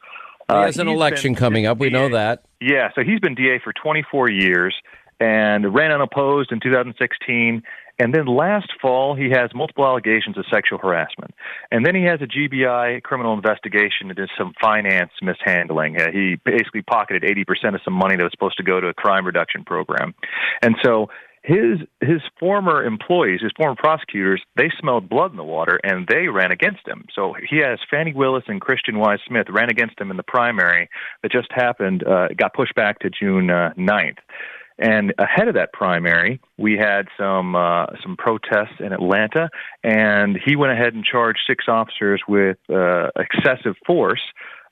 He has uh, an election been, coming up. We know that. Yeah, so he's been DA for 24 years and ran unopposed in 2016. And then last fall, he has multiple allegations of sexual harassment. And then he has a GBI criminal investigation into some finance mishandling. Uh, he basically pocketed 80% of some money that was supposed to go to a crime reduction program. And so his his former employees, his former prosecutors, they smelled blood in the water and they ran against him. So he has Fani Willis and Christian Wise Smith ran against him in the primary that just happened, uh, got pushed back to June uh, 9th. And ahead of that primary, we had some uh, some protests in Atlanta, and he went ahead and charged six officers with uh, excessive force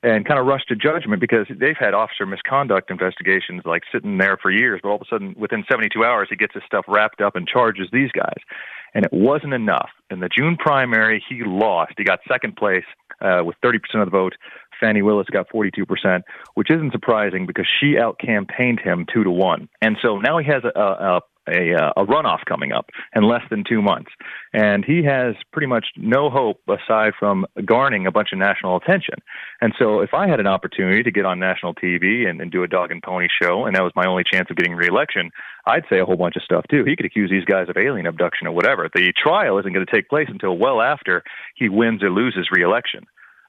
and kind of rushed to judgment because they've had officer misconduct investigations like sitting there for years, but all of a sudden within 72 hours he gets his stuff wrapped up and charges these guys. And it wasn't enough. In the June primary, he lost. He got second place uh, with 30% of the vote. Fani Willis got 42%, which isn't surprising because she out campaigned him two to one. And so now he has a, a, a, uh, a runoff coming up in less than two months. And he has pretty much no hope aside from garnering a bunch of national attention. And so if I had an opportunity to get on national TV and, and do a dog and pony show, and that was my only chance of getting reelection, I'd say a whole bunch of stuff too. He could accuse these guys of alien abduction or whatever. The trial isn't going to take place until well after he wins or loses reelection.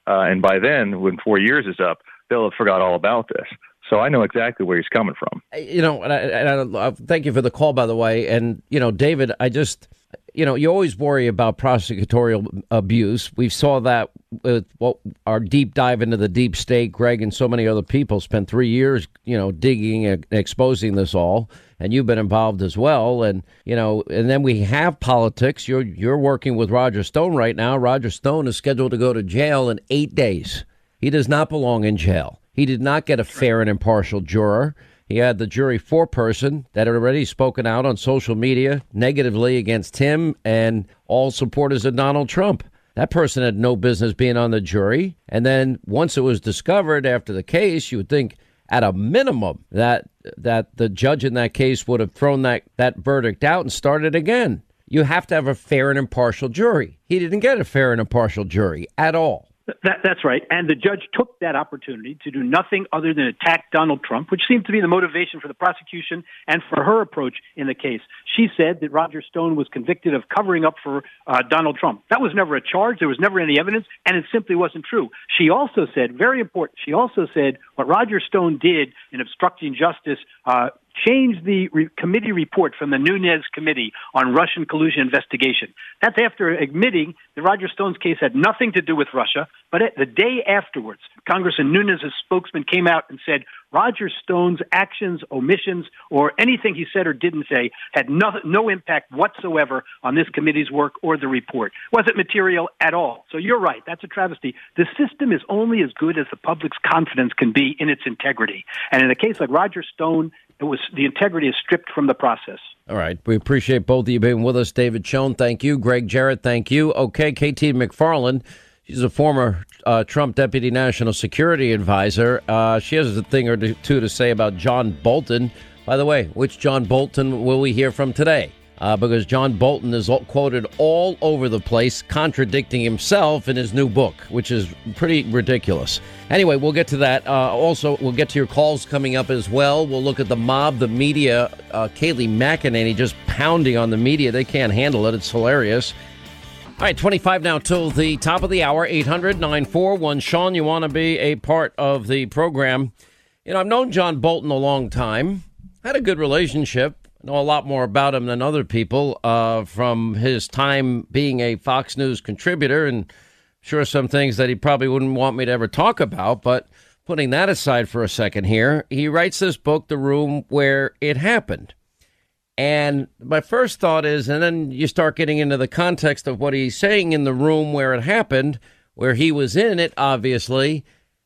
Uh, and by then, when four years is up, they'll have forgot all about this. So I know exactly where he's coming from. You know, and I, and I, thank you for the call, by the way. And you know, David, I just, you know, you always worry about prosecutorial abuse. We saw that with what our deep dive into the deep state. Greg and so many other people spent three years, you know, digging and exposing this all. And you've been involved as well. And you know, and then we have politics. You're you're working with Roger Stone right now. Roger Stone is scheduled to go to jail in eight days. He does not belong in jail. He did not get a fair and impartial juror. He had the jury foreperson that had already spoken out on social media negatively against him and all supporters of Donald Trump. That person had no business being on the jury. And then once it was discovered after the case, you would think at a minimum that that the judge in that case would have thrown that, that verdict out and started again. You have to have a fair and impartial jury. He didn't get a fair and impartial jury at all. That, that's right. And the judge took that opportunity to do nothing other than attack Donald Trump, which seemed to be the motivation for the prosecution and for her approach in the case. She said that Roger Stone was convicted of covering up for uh, Donald Trump. That was never a charge. There was never any evidence, and it simply wasn't true. She also said, very important, she also said what Roger Stone did in obstructing justice uh, change the re- committee report from the Nunes Committee on Russian collusion investigation. That's after admitting the Roger Stone's case had nothing to do with Russia. But the day afterwards, Congressman Nunes' spokesman came out and said Roger Stone's actions, omissions, or anything he said or didn't say had no, no impact whatsoever on this committee's work or the report. Wasn't material at all. So you're right. That's a travesty. The system is only as good as the public's confidence can be in its integrity. And in a case like Roger Stone, it was the integrity is stripped from the process. All right. We appreciate both of you being with us. David Schoen, thank you. Gregg Jarrett, thank you. Okay, KT McFarland. She's a former uh, Trump deputy national security advisor. Uh, she has a thing or two to say about John Bolton. By the way, which John Bolton will we hear from today? Uh, because John Bolton is quoted all over the place, contradicting himself in his new book, which is pretty ridiculous. Anyway, we'll get to that. Uh, also, we'll get to your calls coming up as well. We'll look at the mob, the media. Uh, Kayleigh McEnany just pounding on the media. They can't handle it. It's hilarious. All right, 25 now till the top of the hour, 800 941. Sean, you want to be a part of the program? You know, I've known John Bolton a long time, had a good relationship, know a lot more about him than other people uh, from his time being a Fox News contributor, and sure some things that he probably wouldn't want me to ever talk about. But putting that aside for a second here, he writes this book, The Room Where It Happened. And my first thought is, and then you start getting into the context of what he's saying in the room where it happened, where he was in it, obviously.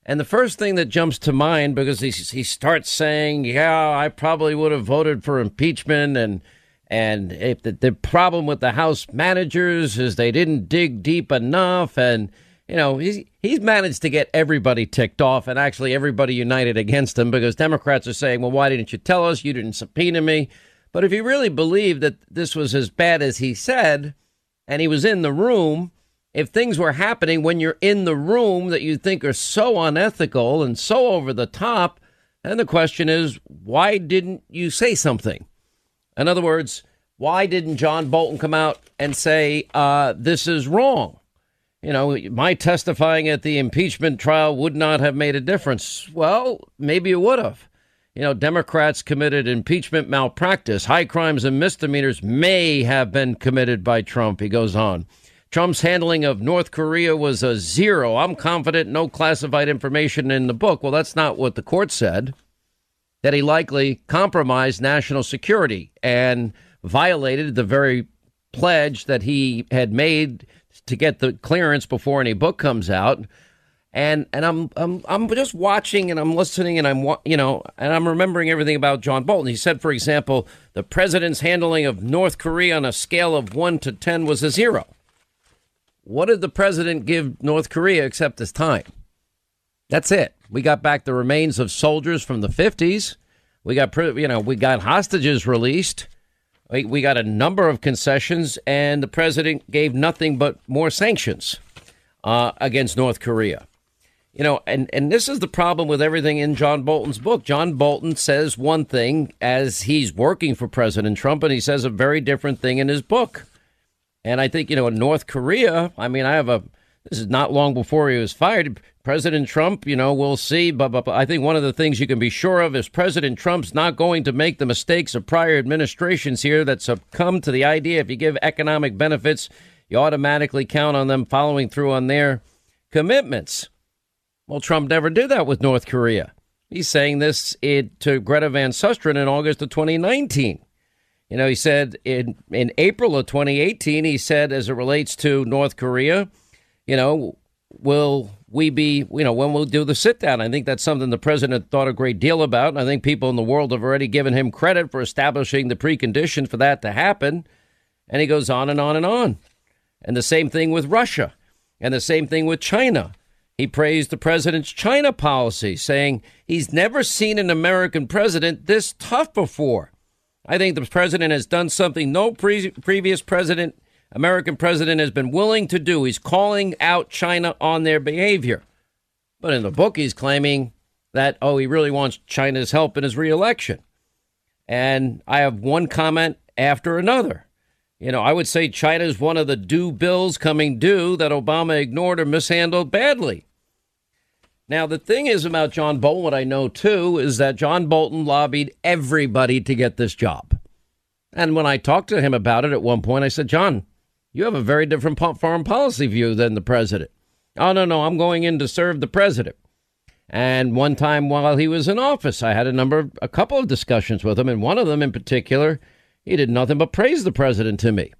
And the first thing that jumps to mind, because he, he starts saying, yeah, I probably would have voted for impeachment. And, and if the, the problem with the House managers is they didn't dig deep enough. And, you know, he's, he's managed to get everybody ticked off and actually everybody united against him because Democrats are saying, well, why didn't you tell us? You didn't subpoena me. But if he really believed that this was as bad as he said, and he was in the room, if things were happening when you're in the room that you think are so unethical and so over the top, then the question is, why didn't you say something? In other words, why didn't John Bolton come out and say, uh, this is wrong? You know, my testifying at the impeachment trial would not have made a difference. Well, maybe it would have you know, Democrats committed impeachment malpractice. High crimes and misdemeanors may have been committed by Trump, he goes on. Trump's handling of North Korea was a zero. I'm confident no classified information in the book. Well, that's not what the court said. That he likely compromised national security and violated the very pledge that he had made to get the clearance before any book comes out and and I'm I'm I'm just watching and I'm listening and I'm you know and I'm remembering everything about John Bolton. He said, for example, the president's handling of North Korea on a scale of one to ten was a zero. What did the president give North Korea except his time? That's it. We got back the remains of soldiers from the 50s. We got you know we got hostages released. We, got a number of concessions, and the president gave nothing but more sanctions uh, against North Korea. You know, and, and this is the problem with everything in John Bolton's book. John Bolton says one thing as he's working for President Trump, and he says a very different thing in his book. And I think, you know, in North Korea, I mean, I have a, this is not long before he was fired. President Trump, you know, we'll see. But, but, but I think one of the things you can be sure of is President Trump's not going to make the mistakes of prior administrations here that succumb to the idea if you give economic benefits, you automatically count on them following through on their commitments. Well, Trump never did that with North Korea. He's saying this it, to Greta Van Susteren in August of 2019. You know, he said in, in April of 2018, he said, as it relates to North Korea, you know, will we be, you know, when we'll do the sit down? I think that's something the president thought a great deal about. And I think people in the world have already given him credit for establishing the precondition for that to happen. And he goes on and on and on. And the same thing with Russia and the same thing with China. He praised the president's China policy, saying he's never seen an American president this tough before. I think the president has done something no pre- previous president, American president, has been willing to do. He's calling out China on their behavior. But in the book, he's claiming that, oh, he really wants China's help in his reelection. And I have one comment after another. You know, I would say China is one of the due bills coming due that Obama ignored or mishandled badly. Now, the thing is about John Bolton, what I know too, is that John Bolton lobbied everybody to get this job. And when I talked to him about it at one point, I said, John, you have a very different foreign policy view than the president. Oh, no, no, I'm going in to serve the president. And one time while he was in office, I had a number of, a couple of discussions with him. And one of them in particular, he did nothing but praise the president to me.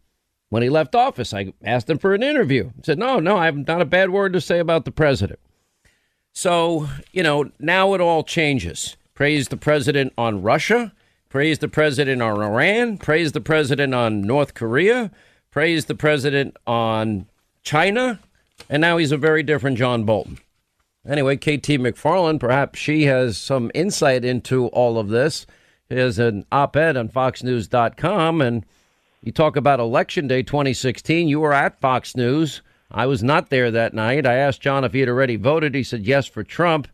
When he left office, I asked him for an interview. He said, No, no, I have not a bad word to say about the president. So, you know, now it all changes. Praise the president on Russia, praise the president on Iran, praise the president on North Korea, praise the president on China, and now he's a very different John Bolton. Anyway, KT McFarland, perhaps she has some insight into all of this. Has an op ed on FoxNews.com, and you talk about Election Day 2016. You were at Fox News. I was not there that night. I asked John if he had already voted. He said yes for Trump.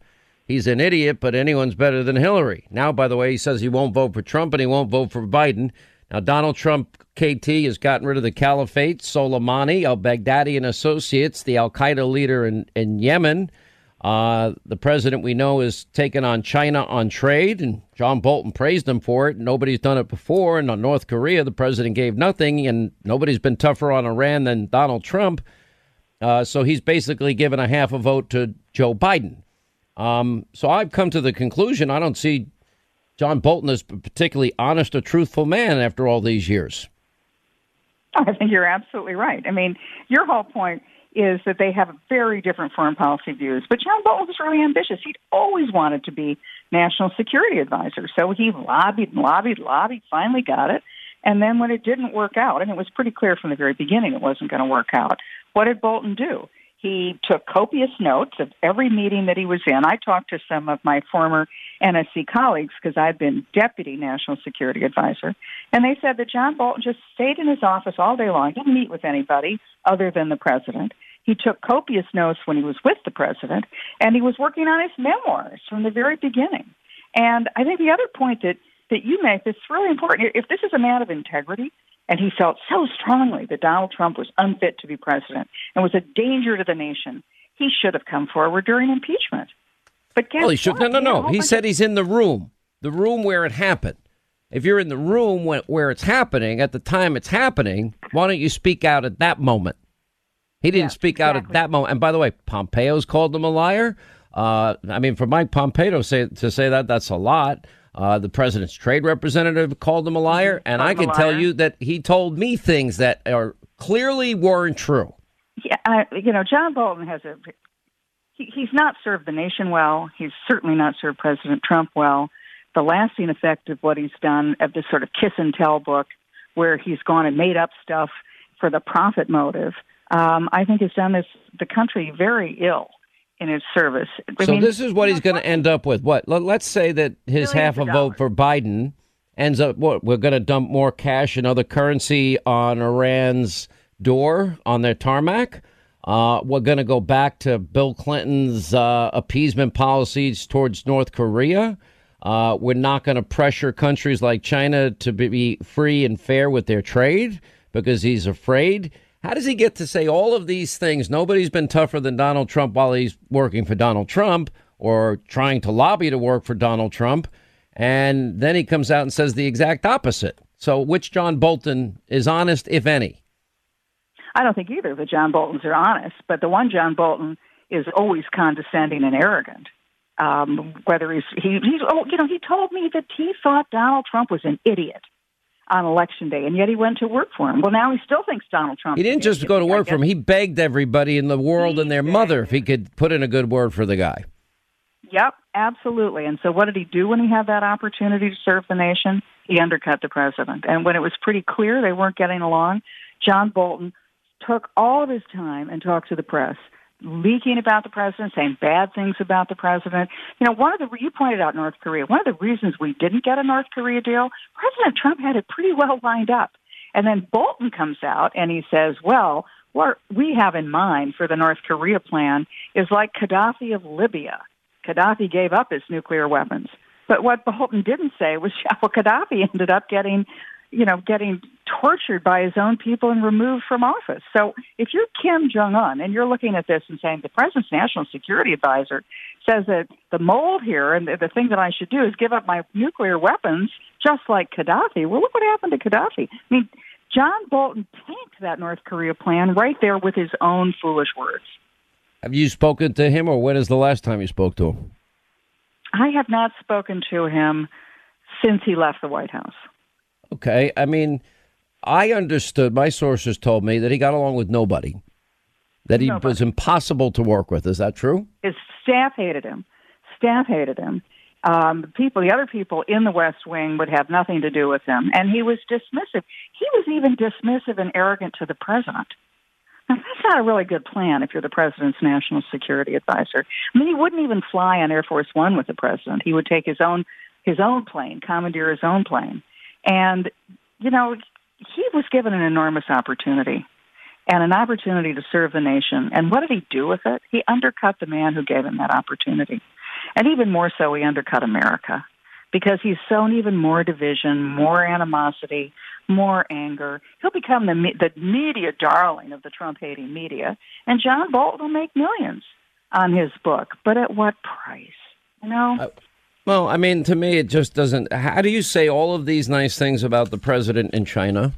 He's an idiot, but anyone's better than Hillary. Now, by the way, he says he won't vote for Trump and he won't vote for Biden. Now, Donald Trump, KT, has gotten rid of the caliphate, Soleimani, al Baghdadi and Associates, the Al Qaeda leader in, in Yemen. Uh, the president we know is taken on China on trade, and John Bolton praised him for it. Nobody's done it before. And on North Korea, the president gave nothing, and nobody's been tougher on Iran than Donald Trump. Uh, so he's basically given a half a vote to Joe Biden. Um, so I've come to the conclusion I don't see John Bolton as a particularly honest or truthful man after all these years. I think you're absolutely right. I mean, your whole point is that they have very different foreign policy views. But John Bolton was really ambitious. He'd always wanted to be national security advisor. So he lobbied and lobbied, lobbied, finally got it. And then when it didn't work out, and it was pretty clear from the very beginning it wasn't going to work out, what did Bolton do? He took copious notes of every meeting that he was in. I talked to some of my former NSC colleagues because I've been deputy national security advisor, and they said that John Bolton just stayed in his office all day long, didn't meet with anybody other than the president. He took copious notes when he was with the president, and he was working on his memoirs from the very beginning. And I think the other point that, that you make that's really important if this is a man of integrity, and he felt so strongly that Donald Trump was unfit to be president and was a danger to the nation. He should have come forward during impeachment. But guess well, he should. What? No, no, no. He said he's in the room, the room where it happened. If you're in the room when, where it's happening at the time it's happening, why don't you speak out at that moment? He didn't speak out at that moment. And by the way, Pompeo's called him a liar. Uh, I mean, for Mike Pompeo say, to say that, that's a lot. Uh, the president's trade representative called him a liar, and I him a can tell you that he told me things that are clearly weren't true. Yeah, I, you know, John Bolton has a. He, he's not served the nation well. He's certainly not served President Trump well. The lasting effect of what he's done, of this sort of kiss and tell book, where he's gone and made up stuff for the profit motive, um, I think has done this the country very ill in its service. I so mean, this is what he's going to end up with. What? Let- Let's say that his half a vote for Biden ends up. What? We're going to dump more cash and other currency on Iran's door on their tarmac. Uh, we're going to go back to Bill Clinton's uh, appeasement policies towards North Korea. Uh, we're not going to pressure countries like China to be free and fair with their trade because he's afraid. How does he get to say all of these things? Nobody's been tougher than Donald Trump while he's working for Donald Trump or trying to lobby to work for Donald Trump. And then he comes out and says the exact opposite. So, which John Bolton is honest, if any? I don't think either of the John Boltons are honest, but the one John Bolton is always condescending and arrogant. Um, whether he's he, he's oh you know he told me that he thought Donald Trump was an idiot on election day, and yet he went to work for him. Well, now he still thinks Donald Trump. He didn't just go to work for him. He begged everybody in the world He and their mother if he could put in a good word for the guy. Yep, absolutely. And so, what did he do when he had that opportunity to serve the nation? He undercut the president. And when it was pretty clear they weren't getting along, John Bolton took all of his time and talked to the press, leaking about the president, saying bad things about the president. You know, one of the you pointed out North Korea. One of the reasons we didn't get a North Korea deal, President Trump had it pretty well lined up. And then Bolton comes out and he says, "Well, what we have in mind for the North Korea plan is like Gaddafi of Libya." Gaddafi gave up his nuclear weapons. But what Bolton didn't say was, well, Gaddafi ended up getting, you know, getting tortured by his own people and removed from office. So if you're Kim Jong Un and you're looking at this and saying the president's national security advisor says that the mold here and the, the thing that I should do is give up my nuclear weapons, just like Gaddafi. Well, look what happened to Gaddafi. I mean, John Bolton tanked that North Korea plan right there with his own foolish words. Have you spoken to him, or when is the last time you spoke to him? I have not spoken to him since he left the White House. Okay. I mean, I understood, my sources told me that he got along with nobody, that he Nobody. was impossible to work with. Is that true? His staff hated him. Staff hated him. Um, the people, the other people in the West Wing would have nothing to do with him, and he was dismissive. He was even dismissive and arrogant to the president. Now, that's not a really good plan if you're the president's national security advisor. I mean, he wouldn't even fly on Air Force One with the president. He would take his own his own plane, commandeer his own plane, and you know he was given an enormous opportunity and an opportunity to serve the nation. And what did he do with it? He undercut the man who gave him that opportunity. And even more so, he undercut America because he's sown even more division, more animosity, more anger. He'll become the, the media darling of the Trump hating media. And John Bolton will make millions on his book. But at what price? You know? Well, I mean, to me, it just doesn't. How do you say all of these nice things about the president in China,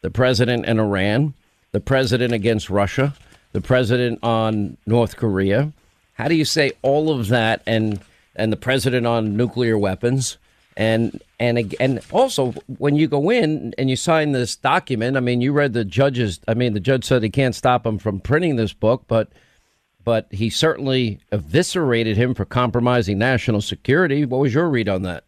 the president in Iran, the president against Russia, the president on North Korea? How do you say all of that and and the president on nuclear weapons? And and and also when you go in and you sign this document, I mean, you read the judge's. I mean, the judge said he can't stop him from printing this book, but but he certainly eviscerated him for compromising national security. What was your read on that?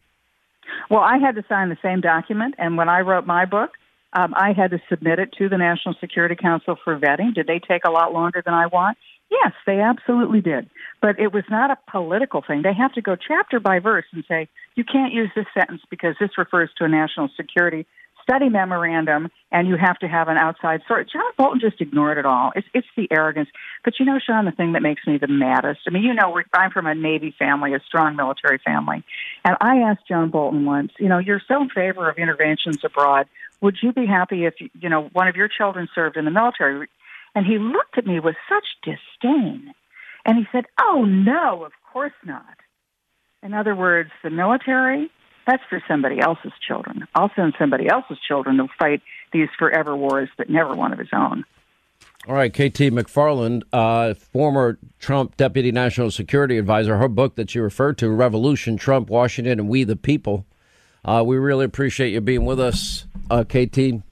Well, I had to sign the same document, and when I wrote my book, um, I had to submit it to the National Security Council for vetting. Did they take a lot longer than I want? Yes, they absolutely did. But it was not a political thing. They have to go chapter by verse and say, you can't use this sentence because this refers to a national security study memorandum and you have to have an outside source. John Bolton just ignored it all. It's, it's the arrogance. But you know, Sean, the thing that makes me the maddest, I mean, you know, I'm from a Navy family, a strong military family. And I asked John Bolton once, you know, you're so in favor of interventions abroad. Would you be happy if, you know, one of your children served in the military? And he looked at me with such disdain. And he said, Oh, no, of course not. In other words, the military, that's for somebody else's children. I'll send somebody else's children to fight these forever wars, but never one of his own. All right, KT McFarland, uh, former Trump Deputy National Security Advisor, her book that you referred to, Revolution, Trump, Washington, and We the People. Uh, we really appreciate you being with us, uh, KT.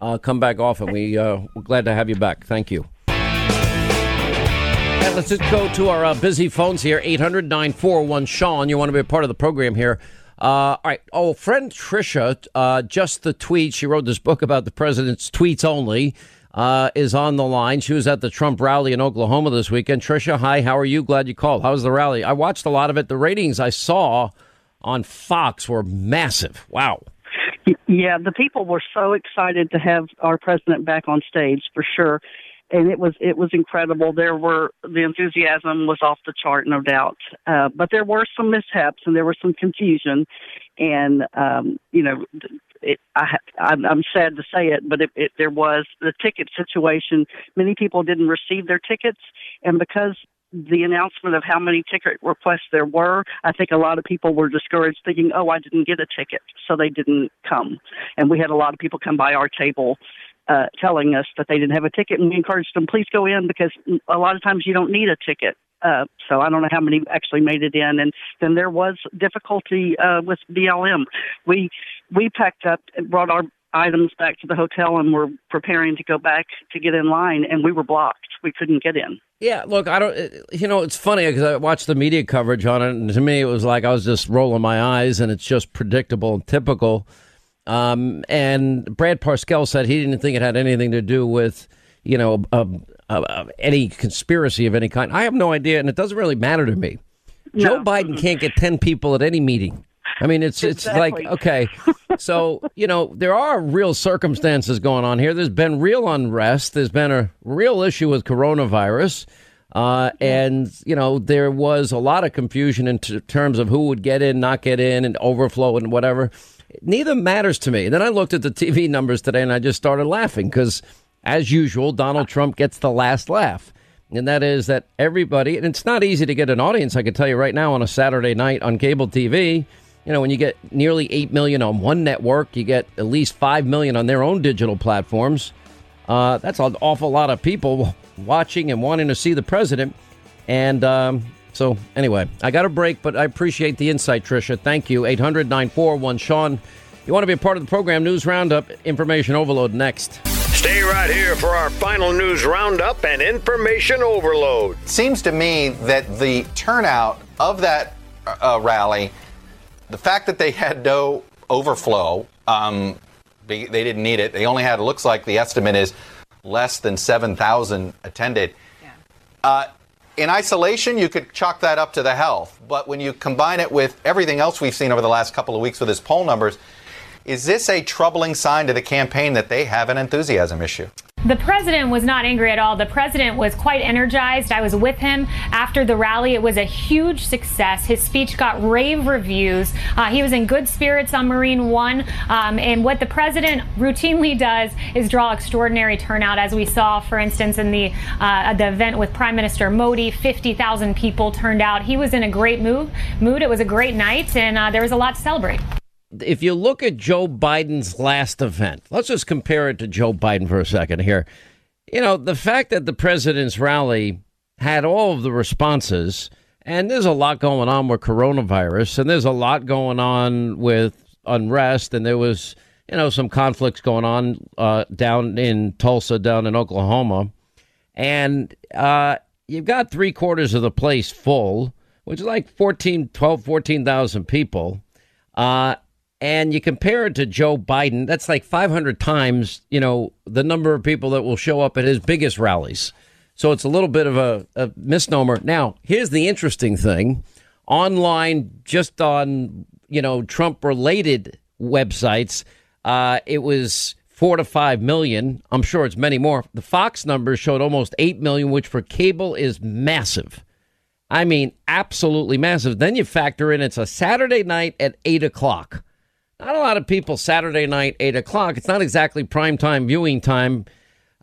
Uh, come back often. We, uh, we're glad to have you back. Thank you. And let's just go to our uh, busy phones here 800 941 Sean. You want to be a part of the program here. Uh, all right. Oh, friend Trisha, uh, just the tweet. She wrote this book about the president's tweets only. Uh, is on the line. She was at the Trump rally in Oklahoma this weekend. Trisha, hi. How are you? Glad you called. How was the rally? I watched a lot of it. The ratings I saw on Fox were massive. Wow. Yeah, the people were so excited to have our president back on stage for sure. And it was it was incredible. There were the enthusiasm was off the chart, no doubt. Uh, but there were some mishaps and there was some confusion, and um, you know, it, I, I'm, I'm sad to say it, but it, it, there was the ticket situation. Many people didn't receive their tickets, and because the announcement of how many ticket requests there were, I think a lot of people were discouraged, thinking, "Oh, I didn't get a ticket," so they didn't come. And we had a lot of people come by our table uh, telling us that they didn't have a ticket, and we encouraged them, "Please go in," because a lot of times you don't need a ticket. Uh, so I don't know how many actually made it in, and then there was difficulty uh, with BLM. We we packed up and brought our items back to the hotel, and were preparing to go back to get in line, and we were blocked. We couldn't get in. Yeah, look, I don't. You know, it's funny because I watched the media coverage on it, and to me, it was like I was just rolling my eyes, and it's just predictable and typical. Um, and Brad Parscale said he didn't think it had anything to do with, you know, uh, uh, any conspiracy of any kind. I have no idea, and it doesn't really matter to me. Joe Biden can't get ten people at any meeting. I mean, it's it's like okay, so you know there are real circumstances going on here. There's been real unrest. There's been a real issue with coronavirus, uh, and you know there was a lot of confusion in t- terms of who would get in, not get in, and overflow and whatever. Neither matters to me. And then I looked at the TV numbers today and I just started laughing because, as usual, Donald Trump gets the last laugh. And that is that everybody, and it's not easy to get an audience, I can tell you right now, on a Saturday night on cable TV. You know, when you get nearly 8 million on one network, you get at least 5 million on their own digital platforms. Uh, that's an awful lot of people watching and wanting to see the president. And um, so, anyway, I got a break, but I appreciate the insight, Tricia. Thank you. 800 941 Sean. You want to be a part of the program? News Roundup, information overload next. Stay right here for our final news roundup and information overload. Seems to me that the turnout of that uh, rally, the fact that they had no overflow, um, they, they didn't need it. They only had, it looks like the estimate is less than 7,000 attended. Yeah. Uh, in isolation, you could chalk that up to the health. But when you combine it with everything else we've seen over the last couple of weeks with his poll numbers, is this a troubling sign to the campaign that they have an enthusiasm issue? The president was not angry at all. The president was quite energized. I was with him after the rally. It was a huge success. His speech got rave reviews. Uh, he was in good spirits on Marine One. Um, and what the president routinely does is draw extraordinary turnout, as we saw, for instance, in the uh, the event with Prime Minister Modi. 50,000 people turned out. He was in a great mood. Mood. It was a great night, and uh, there was a lot to celebrate if you look at Joe Biden's last event, let's just compare it to Joe Biden for a second here. You know, the fact that the president's rally had all of the responses, and there's a lot going on with coronavirus, and there's a lot going on with unrest, and there was, you know, some conflicts going on uh, down in Tulsa, down in Oklahoma. And uh, you've got three quarters of the place full, which is like 14, 12, 14,000 people. Uh, and you compare it to Joe Biden, that's like 500 times, you know, the number of people that will show up at his biggest rallies. So it's a little bit of a, a misnomer. Now, here's the interesting thing online, just on, you know, Trump related websites, uh, it was four to five million. I'm sure it's many more. The Fox numbers showed almost eight million, which for cable is massive. I mean, absolutely massive. Then you factor in it's a Saturday night at eight o'clock not a lot of people Saturday night, 8 o'clock. It's not exactly prime time viewing time,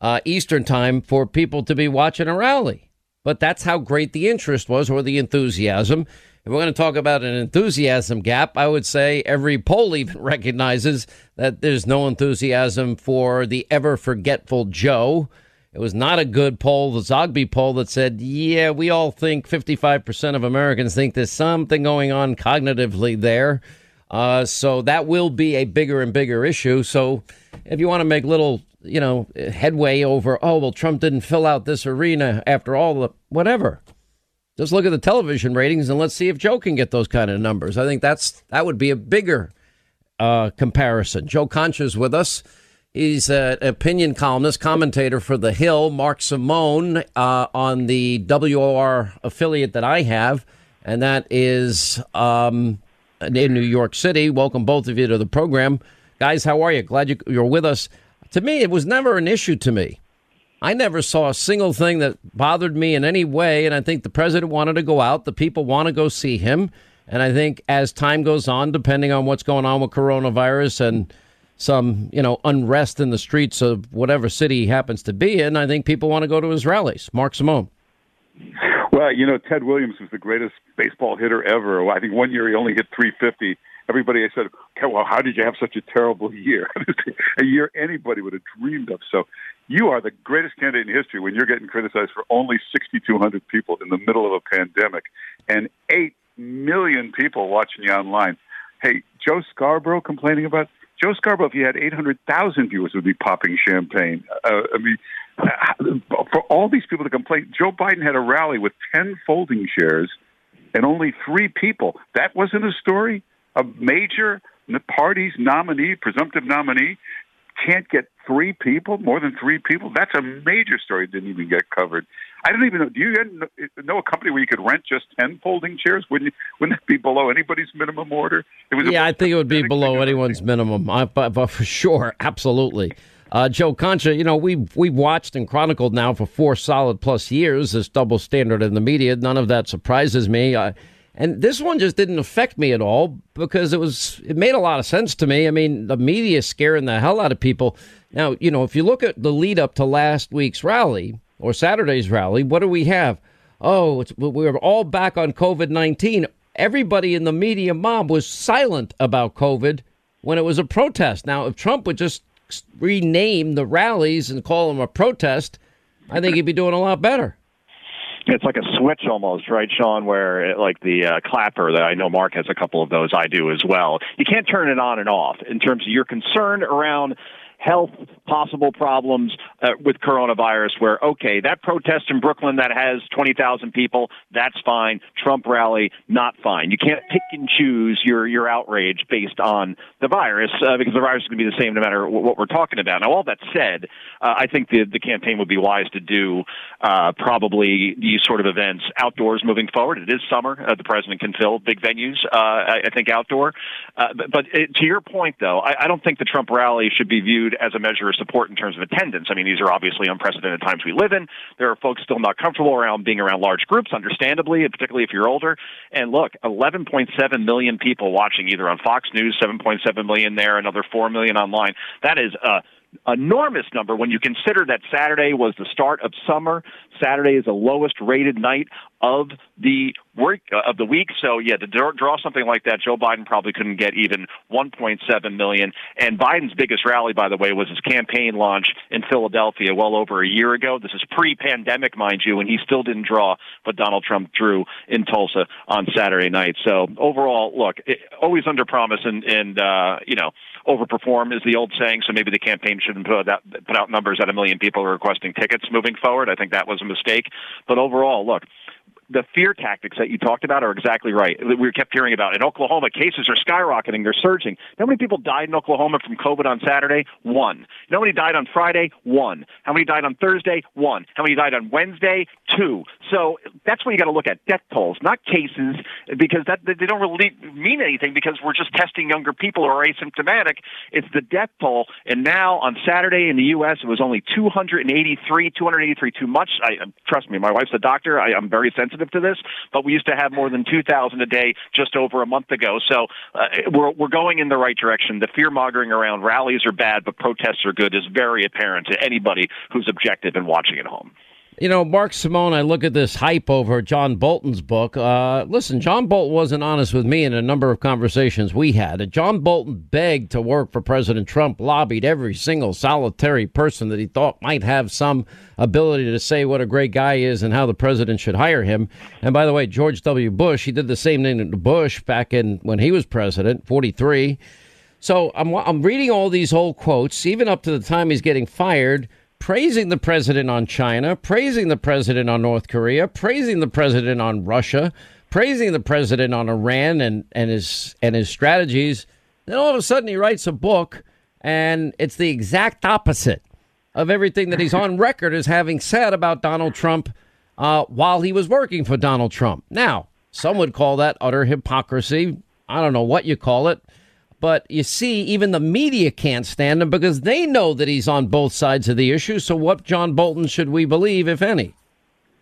uh, Eastern time, for people to be watching a rally. But that's how great the interest was or the enthusiasm. If we're going to talk about an enthusiasm gap, I would say every poll even recognizes that there's no enthusiasm for the ever forgetful Joe. It was not a good poll, the Zogby poll that said, yeah, we all think 55% of Americans think there's something going on cognitively there. Uh, so that will be a bigger and bigger issue. So if you want to make little, you know, headway over, oh, well, Trump didn't fill out this arena after all the whatever. Just look at the television ratings and let's see if Joe can get those kind of numbers. I think that's that would be a bigger uh, comparison. Joe Concha's with us. He's an opinion columnist, commentator for The Hill. Mark Simone uh, on the WOR affiliate that I have, and that is um, Uh, in New York City. Welcome both of you to the program. Guys, how are you? Glad you, you're with us. To me, it was never an issue to me. I never saw a single thing that bothered me in any way. And I think the president wanted to go out. The people want to go see him. And I think as time goes on, depending on what's going on with coronavirus and some, you know, unrest in the streets of whatever city he happens to be in, I think people want to go to his rallies. Mark Simone. Well, you know, Ted Williams was the greatest baseball hitter ever. I think one year he only hit 350. Everybody said, okay, well, how did you have such a terrible year? a year anybody would have dreamed of. So you are the greatest candidate in history when you're getting criticized for only 6,200 people in the middle of a pandemic and 8 million people watching you online. Hey, Joe Scarborough complaining about Joe Scarborough, if he had 800,000 viewers, would be popping champagne. Uh, I mean, for all these people to complain, Joe Biden had a rally with 10 folding chairs and only three people. That wasn't a story. A major party's nominee, presumptive nominee, can't get three people, more than three people. That's a major story. Didn't even get covered. I don't even know. Do you know a company where you could rent just ten folding chairs? Wouldn't wouldn't that be below anybody's minimum order? It was yeah, I think it would be below anyone's minimum, I, but, but for sure, absolutely. Uh, Joe Concha, you know, we've, we've watched and chronicled now for four solid plus years this double standard in the media. None of that surprises me. Uh, And this one just didn't affect me at all because it was it made a lot of sense to me. I mean, the media scaring the hell out of people. Now, you know, if you look at the lead up to last week's rally or Saturday's rally, what do we have? Oh, we're all back on COVID 19. Everybody in the media mob was silent about COVID when it was a protest. Now, if Trump would just rename the rallies and call them a protest, I think he'd be doing a lot better it's like a switch almost, right, Sean? Where it, like the uh, clapper that I know Mark has a couple of those. I do as well. You can't turn it on and off in terms of your concern around health possible problems uh, with coronavirus where okay that protest in brooklyn that has 20,000 people that's fine. Trump rally not fine. You can't pick and choose your your outrage based on the virus uh, because the virus is going to be the same no matter what we're talking about. Now all that said uh, i think the the campaign would be wise to do uh, probably these sort of events outdoors moving forward. It is summer uh, the president can fill big venues uh, I, I think outdoor. But, but it, to your point though I, I don't think the trump rally should be viewed as a measure of support in terms of attendance. I mean, these are obviously unprecedented times we live in. There are folks still not comfortable around being around large groups, understandably, and particularly if you're older. And look, 11.7 million people watching either on Fox News, 7.7 million there, another 4 million online. That is a enormous number when you consider that Saturday was the start of summer. Saturday is the lowest rated night of the work uh, of the week. So yeah, to draw, something like that, Joe Biden probably couldn't get even 1.7 million. And Biden's biggest rally, by the way, was his campaign launch in Philadelphia well over a year ago. This is pre-pandemic, mind you, and he still didn't draw what Donald Trump drew in Tulsa on Saturday night. So overall, look, it, always under promise and and uh, you know overperform is the old saying. So maybe the campaign shouldn't put out, put out numbers that a million people are requesting tickets moving forward. I think that was a mistake. But overall, look, the fear tactics that you talked about are exactly right. We kept hearing about in Oklahoma, cases are skyrocketing, they're surging. How many people died in Oklahoma from COVID on Saturday? One. How many died on Friday? One. How many died on Thursday? One. How many died on Wednesday? Two. So that's what you got to look at: death tolls, not cases, because that they don't really mean anything because we're just testing younger people who are asymptomatic. It's the death toll, and now on Saturday in the U.S. it was only 283, 283 too much. I trust me, my wife's a doctor. I, I'm very sensitive to this, but we used to have more than 2,000 a day just over a month ago. So uh, we're, we're going in the right direction. The fear mongering around rallies are bad, but protests are good is very apparent to anybody who's objective and watching at home. You know, Mark Simone, I look at this hype over John Bolton's book. Uh, listen, John Bolton wasn't honest with me in a number of conversations we had. John Bolton begged to work for President Trump, lobbied every single solitary person that he thought might have some ability to say what a great guy is and how the president should hire him. And by the way, George W. Bush, he did the same thing to Bush back in when he was president, 43. So I'm, I'm reading all these old quotes, even up to the time he's getting fired praising the president on China, praising the president on North Korea, praising the president on Russia, praising the president on Iran and, and his and his strategies. Then all of a sudden he writes a book and it's the exact opposite of everything that he's on record as having said about Donald Trump uh, while he was working for Donald Trump. Now, some would call that utter hypocrisy. I don't know what you call it. But you see, even the media can't stand him because they know that he's on both sides of the issue. So, what John Bolton should we believe, if any?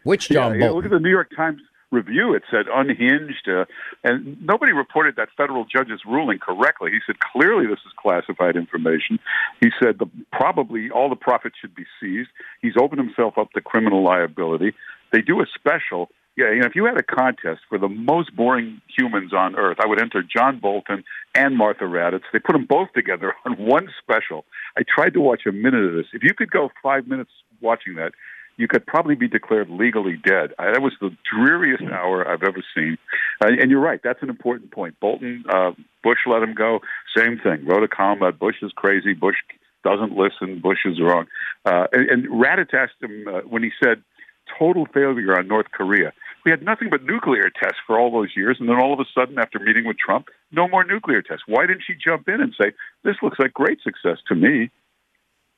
Which John yeah, Bolton? Look at the New York Times review. It said unhinged, uh, and nobody reported that federal judge's ruling correctly. He said clearly this is classified information. He said the, probably all the profits should be seized. He's opened himself up to criminal liability. They do a special yeah, you know, if you had a contest for the most boring humans on earth, I would enter John Bolton and Martha Raddatz. They put them both together on one special. I tried to watch a minute of this. If you could go five minutes watching that, you could probably be declared legally dead. I, that was the dreariest hour I've ever seen. Uh, and you're right, that's an important point. Bolton, uh, Bush let him go. Same thing. Wrote a column about Bush is crazy. Bush doesn't listen. Bush is wrong. Uh, and, and Raddatz asked him uh, when he said total failure on North Korea we had nothing but nuclear tests for all those years, and then all of a sudden, after meeting with Trump, no more nuclear tests. Why didn't she jump in and say, "This looks like great success to me"?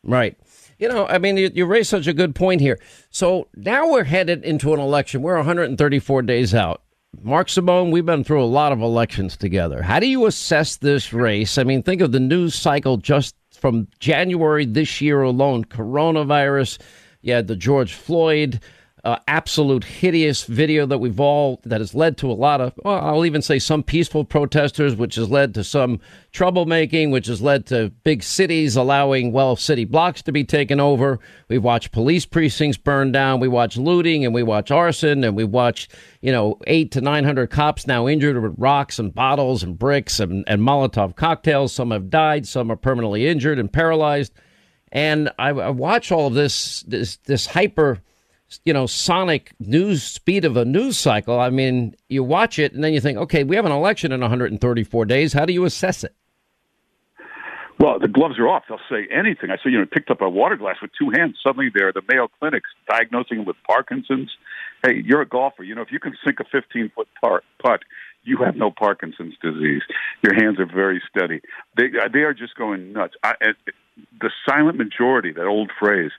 Right. You know, I mean, you, you raised such a good point here. So now we're headed into an election. We're 134 days out. Mark Simone, we've been through a lot of elections together. How do you assess this race? I mean, think of the news cycle just from January this year alone coronavirus, you had the George Floyd uh, absolute hideous video that we've all that has led to a lot of well i'll even say some peaceful protesters which has led to some troublemaking which has led to big cities allowing well city blocks to be taken over. We've watched police precincts burn down. We watch looting and we watch arson and we watch you know eight to nine hundred cops now injured with rocks and bottles and bricks and, and molotov cocktails. Some have died some are permanently injured and paralyzed and I, I watch all of this this this hyper you know, sonic news speed of a news cycle. I mean, you watch it and then you think, okay, we have an election in 134 days. How do you assess it? Well, the gloves are off. They'll say anything. I saw, you know, picked up a water glass with two hands. Suddenly, there, the Mayo Clinic's diagnosing him with Parkinson's. Hey, you're a golfer. You know, if you can sink a 15 foot putt, you have no Parkinson's disease. Your hands are very steady. They they are just going nuts. I, the silent majority, that old phrase,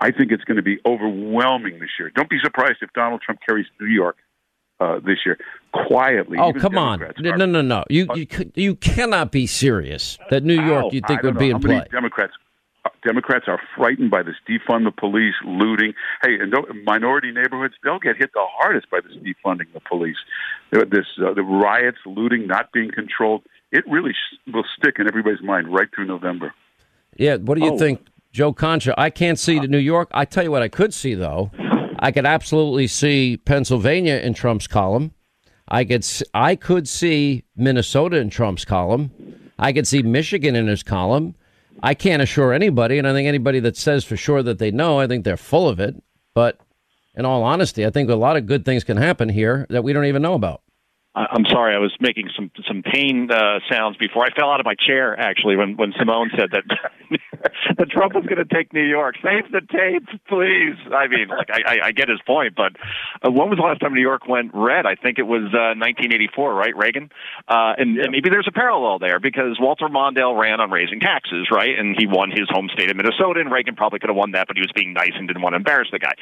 I think it's going to be overwhelming this year. Don't be surprised if Donald Trump carries New York uh, this year quietly. Oh, come Democrats on! No, no, no, no. You you you cannot be serious that New York you think would be in play. Democrats. Uh, Democrats are frightened by this defund the police, looting. Hey, and minority neighborhoods, they'll get hit the hardest by this defunding the police. This uh, the riots, looting, not being controlled. It really will stick in everybody's mind right through November. Yeah, what do you oh. think, Joe Concha? I can't see to New York. I tell you what, I could see though. I could absolutely see Pennsylvania in Trump's column. I could I could see Minnesota in Trump's column. I could see Michigan in his column. I can't assure anybody, and I think anybody that says for sure that they know, I think they're full of it. But in all honesty, I think a lot of good things can happen here that we don't even know about. I'm sorry, I was making some some pain uh, sounds before I fell out of my chair. Actually, when when Simone said that that Trump was going to take New York, save the tape, please. I mean, like I, I, I get his point, but uh, when was the last time New York went red? I think it was uh, 1984, right, Reagan? Uh, and, yeah. and maybe there's a parallel there because Walter Mondale ran on raising taxes, right, and he won his home state of Minnesota, and Reagan probably could have won that, but he was being nice and didn't want to embarrass the guy.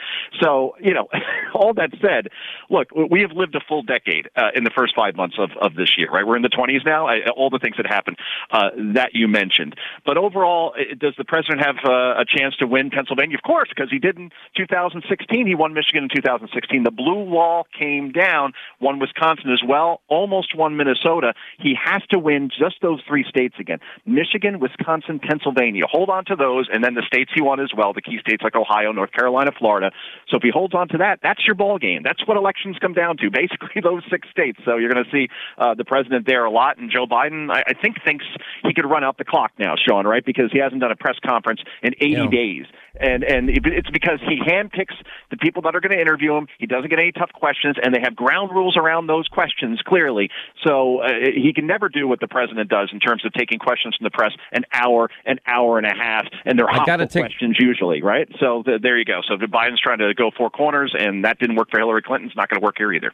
So, you know, all that said, look, we have lived a full decade uh, in the first five months of, of this year, right? We're in the 20s now. I, all the things that happened uh, that you mentioned. But overall, does the president have uh, a chance to win Pennsylvania? Of course, because he did in 2016. He won Michigan in 2016. The blue wall came down, won Wisconsin as well, almost won Minnesota. He has to win just those three states again Michigan, Wisconsin, Pennsylvania. Hold on to those, and then the states he won as well, the key states like Ohio, North Carolina, Florida. So if he holds on to that, that's your ball game. That's what elections come down to, basically those six states. So you're going to see uh, the president there a lot. And Joe Biden, I, I think, thinks he could run out the clock now, Sean, right? Because he hasn't done a press conference in 80 yeah. days. And and it's because he handpicks the people that are going to interview him. He doesn't get any tough questions, and they have ground rules around those questions clearly. So uh, he can never do what the president does in terms of taking questions from the press an hour, an hour and a half, and they're hot take... questions usually, right? So the, there you go. So Biden's trying to go four corners, and that didn't work for Hillary Clinton. It's not going to work here either.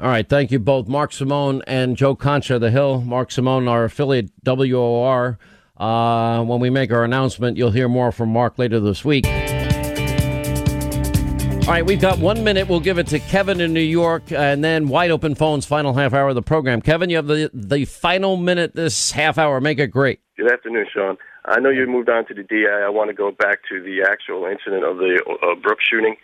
All right. Thank you both, Mark Simone and Joe Concha, The Hill. Mark Simone, our affiliate WOR. Uh, when we make our announcement, you'll hear more from Mark later this week. All right, we've got one minute. We'll give it to Kevin in New York, and then wide open phones. Final half hour of the program. Kevin, you have the the final minute this half hour. Make it great. Good afternoon, Sean. I know you moved on to the DI. I want to go back to the actual incident of the uh, Brooks shooting.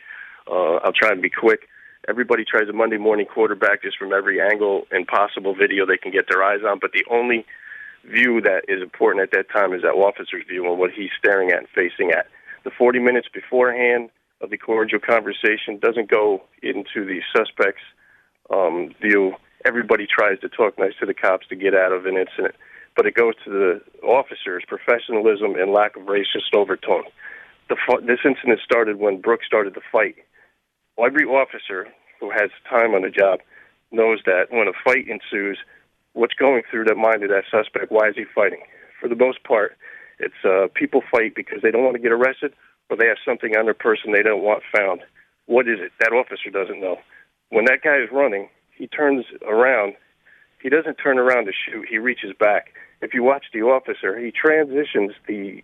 Uh, I'll try and be quick everybody tries a Monday morning quarterback just from every angle and possible video they can get their eyes on. But the only view that is important at that time is that officer's view and what he's staring at and facing at. The 40 minutes beforehand of the cordial conversation doesn't go into the suspect's um, view. Everybody tries to talk nice to the cops to get out of an incident, but it goes to the officer's professionalism and lack of racist overtone. The, this incident started when Brooks started the fight every officer who has time on the job knows that when a fight ensues, what's going through the mind of that suspect? Why is he fighting? For the most part, it's uh, people fight because they don't want to get arrested or they have something on their person they don't want found. What is it? That officer doesn't know. When that guy is running, he turns around. He doesn't turn around to shoot. He reaches back. If you watch the officer, he transitions the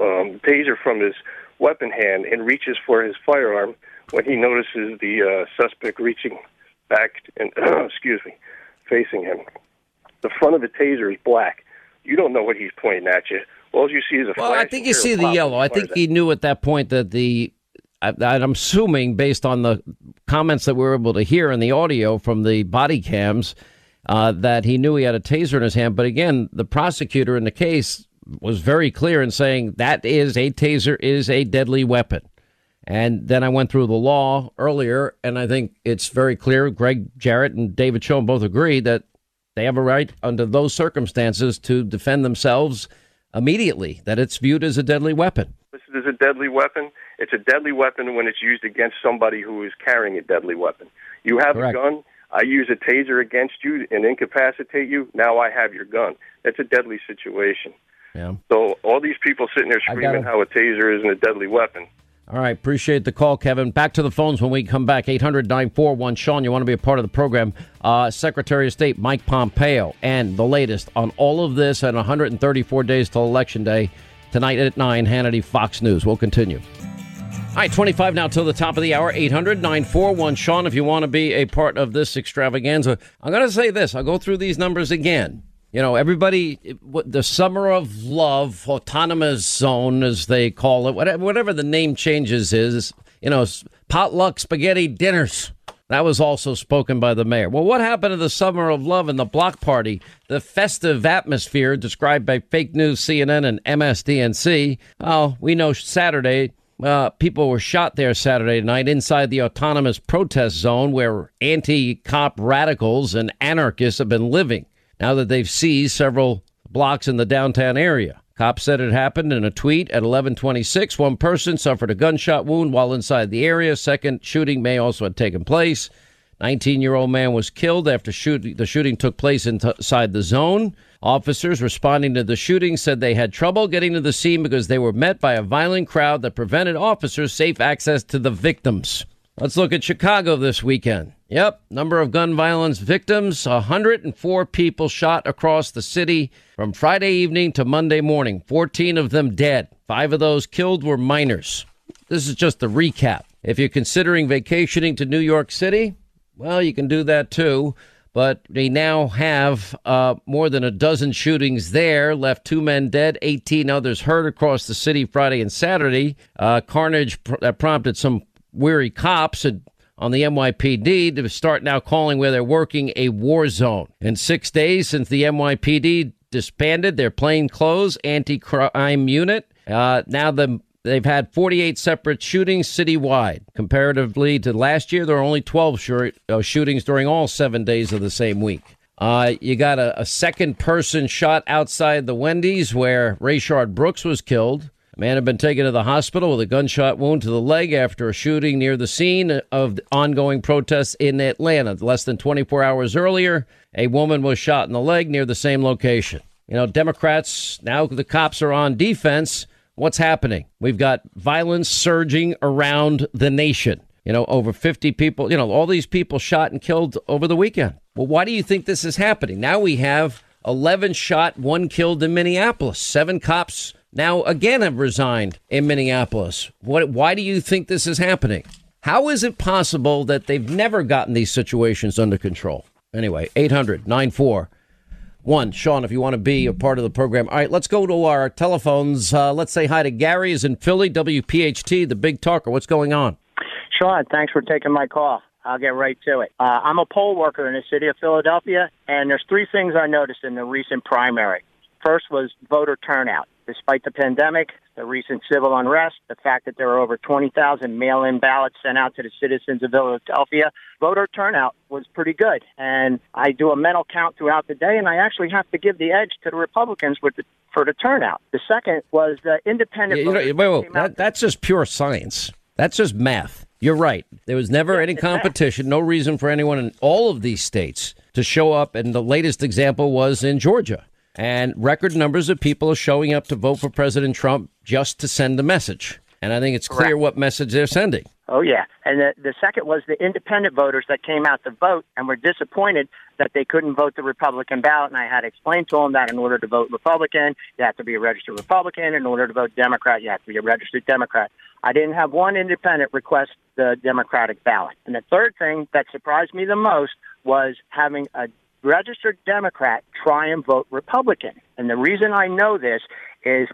um, taser from his weapon hand and reaches for his firearm when he notices the uh, suspect reaching back and excuse me, facing him. The front of the taser is black. You don't know what he's pointing at you. All you see is a. Well, I think you see the yellow. I think he knew at that point that the I, I'm assuming, based on the comments that we were able to hear in the audio from the body cams, uh, that he knew he had a taser in his hand. But again, the prosecutor in the case was very clear in saying that is a taser is a deadly weapon. And then I went through the law earlier, and I think it's very clear. Gregg Jarrett and David Schoen both agree that they have a right under those circumstances to defend themselves immediately, that it's viewed as a deadly weapon. This is a deadly weapon. It's a deadly weapon when it's used against somebody who is carrying a deadly weapon. You have Correct. a gun. I use a taser against you and incapacitate you. Now I have your gun. That's a deadly situation. Yeah. So all these people sitting there screaming gotta- how a taser isn't a deadly weapon. All right, appreciate the call, Kevin. Back to the phones when we come back. 800 941 Sean, you want to be a part of the program. Uh, Secretary of State Mike Pompeo and the latest on all of this and 134 days till Election Day. Tonight at 9, Hannity, Fox News. We'll continue. All right, 25 now till the top of the hour. 800 941 Sean, if you want to be a part of this extravaganza. I'm going to say this. I'll go through these numbers again. You know, everybody, the summer of love, autonomous zone, as they call it, whatever, the name changes is, you know, potluck spaghetti dinners. That was also spoken by the mayor. Well, what happened to the summer of love and the block party, the festive atmosphere described by fake news CNN and MSDNC? Oh, we know Saturday uh, people were shot there Saturday night inside the autonomous protest zone where anti cop radicals and anarchists have been living now that they've seized several blocks in the downtown area. Cops said it happened in a tweet at 1126. One person suffered a gunshot wound while inside the area. Second shooting may also have taken place. 19 year old man was killed after shoot- the shooting took place inside the zone. Officers responding to the shooting said they had trouble getting to the scene because they were met by a violent crowd that prevented officers safe access to the victims. Let's look at Chicago this weekend. Yep, number of gun violence victims 104 people shot across the city from Friday evening to Monday morning, 14 of them dead. Five of those killed were minors. This is just a recap. If you're considering vacationing to New York City, well, you can do that too. But they now have uh, more than a dozen shootings there, left two men dead, 18 others hurt across the city Friday and Saturday. Uh, carnage pr- that prompted some weary cops and on the NYPD to start now calling where they're working a war zone. In six days since the NYPD disbanded their plainclothes anti crime unit, uh, now the They've had 48 separate shootings citywide. Comparatively to last year, there are only 12 short, uh, shootings during all seven days of the same week. Uh, you got a, a second person shot outside the Wendy's where Rayshard Brooks was killed. Man had been taken to the hospital with a gunshot wound to the leg after a shooting near the scene of ongoing protests in Atlanta. Less than 24 hours earlier, a woman was shot in the leg near the same location. You know, Democrats, now the cops are on defense. What's happening? We've got violence surging around the nation. You know, over 50 people, you know, all these people shot and killed over the weekend. Well, why do you think this is happening? Now we have 11 shot, one killed in Minneapolis. Seven cops now again have resigned in Minneapolis. What, why do you think this is happening? How is it possible that they've never gotten these situations under control? Anyway, 800 94 one, Sean, if you want to be a part of the program. All right, let's go to our telephones. Uh, let's say hi to Gary is in Philly, WPHT, the big talker. What's going on? Sean, thanks for taking my call. I'll get right to it. Uh, I'm a poll worker in the city of Philadelphia, and there's three things I noticed in the recent primary. First was voter turnout. Despite the pandemic, the recent civil unrest, the fact that there were over 20,000 mail in ballots sent out to the citizens of Philadelphia, voter turnout was pretty good. And I do a mental count throughout the day, and I actually have to give the edge to the Republicans with the, for the turnout. The second was the independent. Yeah, you know, wait, wait, that, that's just pure science. That's just math. You're right. There was never any competition, no reason for anyone in all of these states to show up. And the latest example was in Georgia. And record numbers of people are showing up to vote for President Trump just to send a message. And I think it's clear what message they're sending. Oh yeah, and the the second was the independent voters that came out to vote and were disappointed that they couldn't vote the Republican ballot. And I had explained to them that in order to vote Republican, you have to be a registered Republican. In order to vote Democrat, you have to be a registered Democrat. I didn't have one independent request the Democratic ballot. And the third thing that surprised me the most was having a registered Democrat try and vote Republican. And the reason I know this is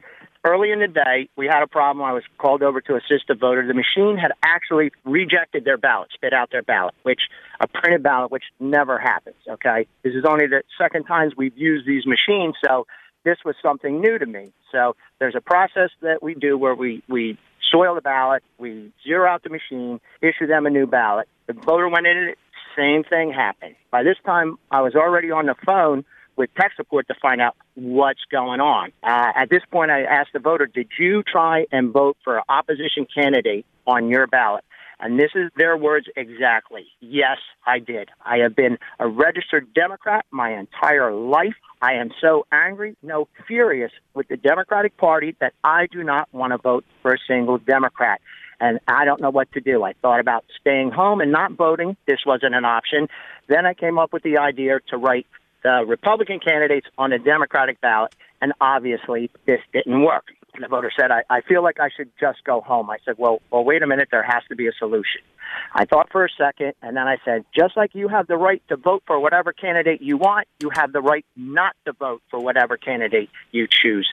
early in the day, we had a problem. I was called over to assist a voter. The machine had actually rejected their ballot, spit out their ballot, which a printed ballot, which never happens. Okay, this is only the second times we've used these machines, so this was something new to me. So there's a process that we do where we we soil the ballot, we zero out the machine, issue them a new ballot. The voter went in it, same thing happened. By this time, I was already on the phone with tech support to find out what's going on. Uh, at this point, I asked the voter, did you try and vote for an opposition candidate on your ballot? And this is their words exactly. Yes, I did. I have been a registered Democrat my entire life. I am so angry, no, furious with the Democratic Party that I do not want to vote for a single Democrat. And I don't know what to do. I thought about staying home and not voting. This wasn't an option. Then I came up with the idea to write the Republican candidates on the Democratic ballot, and obviously this didn't work. And the voter said, I, I feel like I should just go home. I said, well, well, wait a minute. There has to be a solution. I thought for a second, and then I said, just like you have the right to vote for whatever candidate you want, you have the right not to vote for whatever candidate you choose.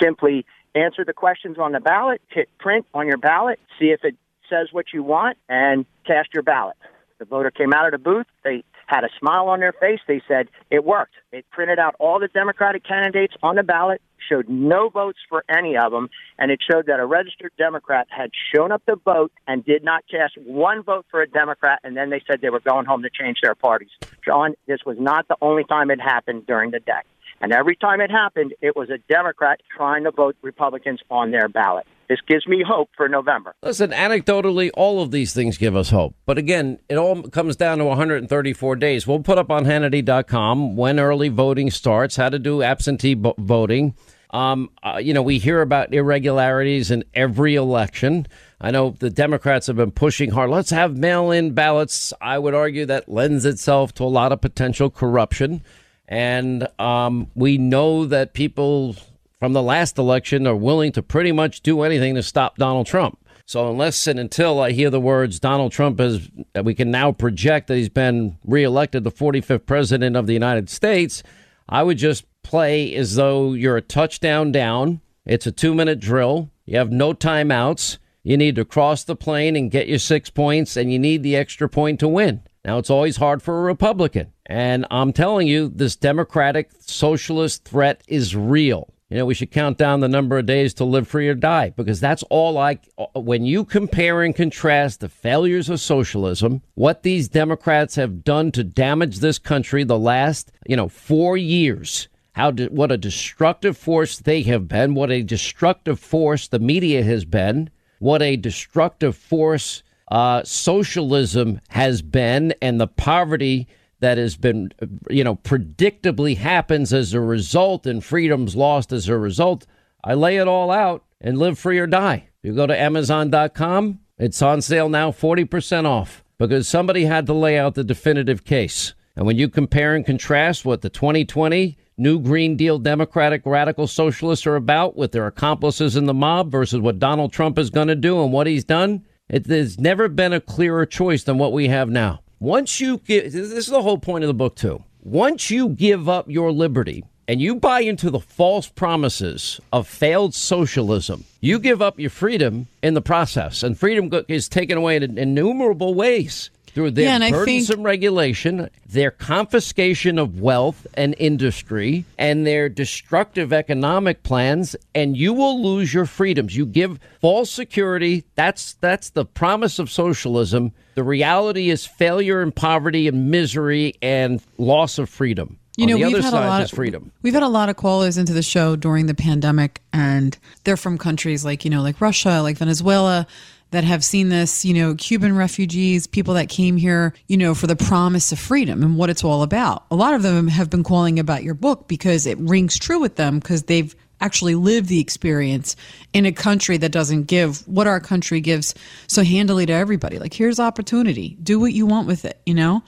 Simply answer the questions on the ballot, hit print on your ballot, see if it says what you want, and cast your ballot. The voter came out of the booth. They had a smile on their face. They said it worked. It printed out all the Democratic candidates on the ballot, showed no votes for any of them, and it showed that a registered Democrat had shown up to vote and did not cast one vote for a Democrat, and then they said they were going home to change their parties. John, this was not the only time it happened during the day. And every time it happened, it was a Democrat trying to vote Republicans on their ballot. This gives me hope for November. Listen, anecdotally, all of these things give us hope. But again, it all comes down to 134 days. We'll put up on Hannity.com when early voting starts, how to do absentee voting. Um, uh, you know, we hear about irregularities in every election. I know the Democrats have been pushing hard. Let's have mail in ballots. I would argue that lends itself to a lot of potential corruption. And um, we know that people from the last election are willing to pretty much do anything to stop Donald Trump. So unless and until I hear the words Donald Trump is, we can now project that he's been reelected the 45th president of the United States, I would just play as though you're a touchdown down. It's a two minute drill. You have no timeouts. You need to cross the plane and get your six points, and you need the extra point to win. Now, it's always hard for a Republican. And I'm telling you, this Democratic socialist threat is real. You know, we should count down the number of days to live free or die because that's all I. When you compare and contrast the failures of socialism, what these Democrats have done to damage this country the last, you know, four years, how what a destructive force they have been, what a destructive force the media has been, what a destructive force uh, socialism has been, and the poverty that has been, you know, predictably happens as a result and freedom's lost as a result. I lay it all out and live free or die. You go to Amazon.com, it's on sale now, 40% off because somebody had to lay out the definitive case. And when you compare and contrast what the 2020 New Green Deal Democratic radical socialists are about with their accomplices in the mob versus what Donald Trump is going to do and what he's done, it, there's never been a clearer choice than what we have now. Once you give, this is the whole point of the book, too. Once you give up your liberty and you buy into the false promises of failed socialism, you give up your freedom in the process. And freedom is taken away in innumerable ways through their yeah, burdensome think- regulation, their confiscation of wealth and industry, and their destructive economic plans, and you will lose your freedoms. You give false security. That's that's the promise of socialism. The reality is failure and poverty and misery and loss of freedom. You know, we've had a lot of freedom. We've had a lot of callers into the show during the pandemic, and they're from countries like you know, like Russia, like Venezuela, that have seen this, you know, Cuban refugees, people that came here, you know, for the promise of freedom and what it's all about. A lot of them have been calling about your book because it rings true with them because they've actually lived the experience in a country that doesn't give what our country gives so handily to everybody. Like, here's opportunity, do what you want with it, you know?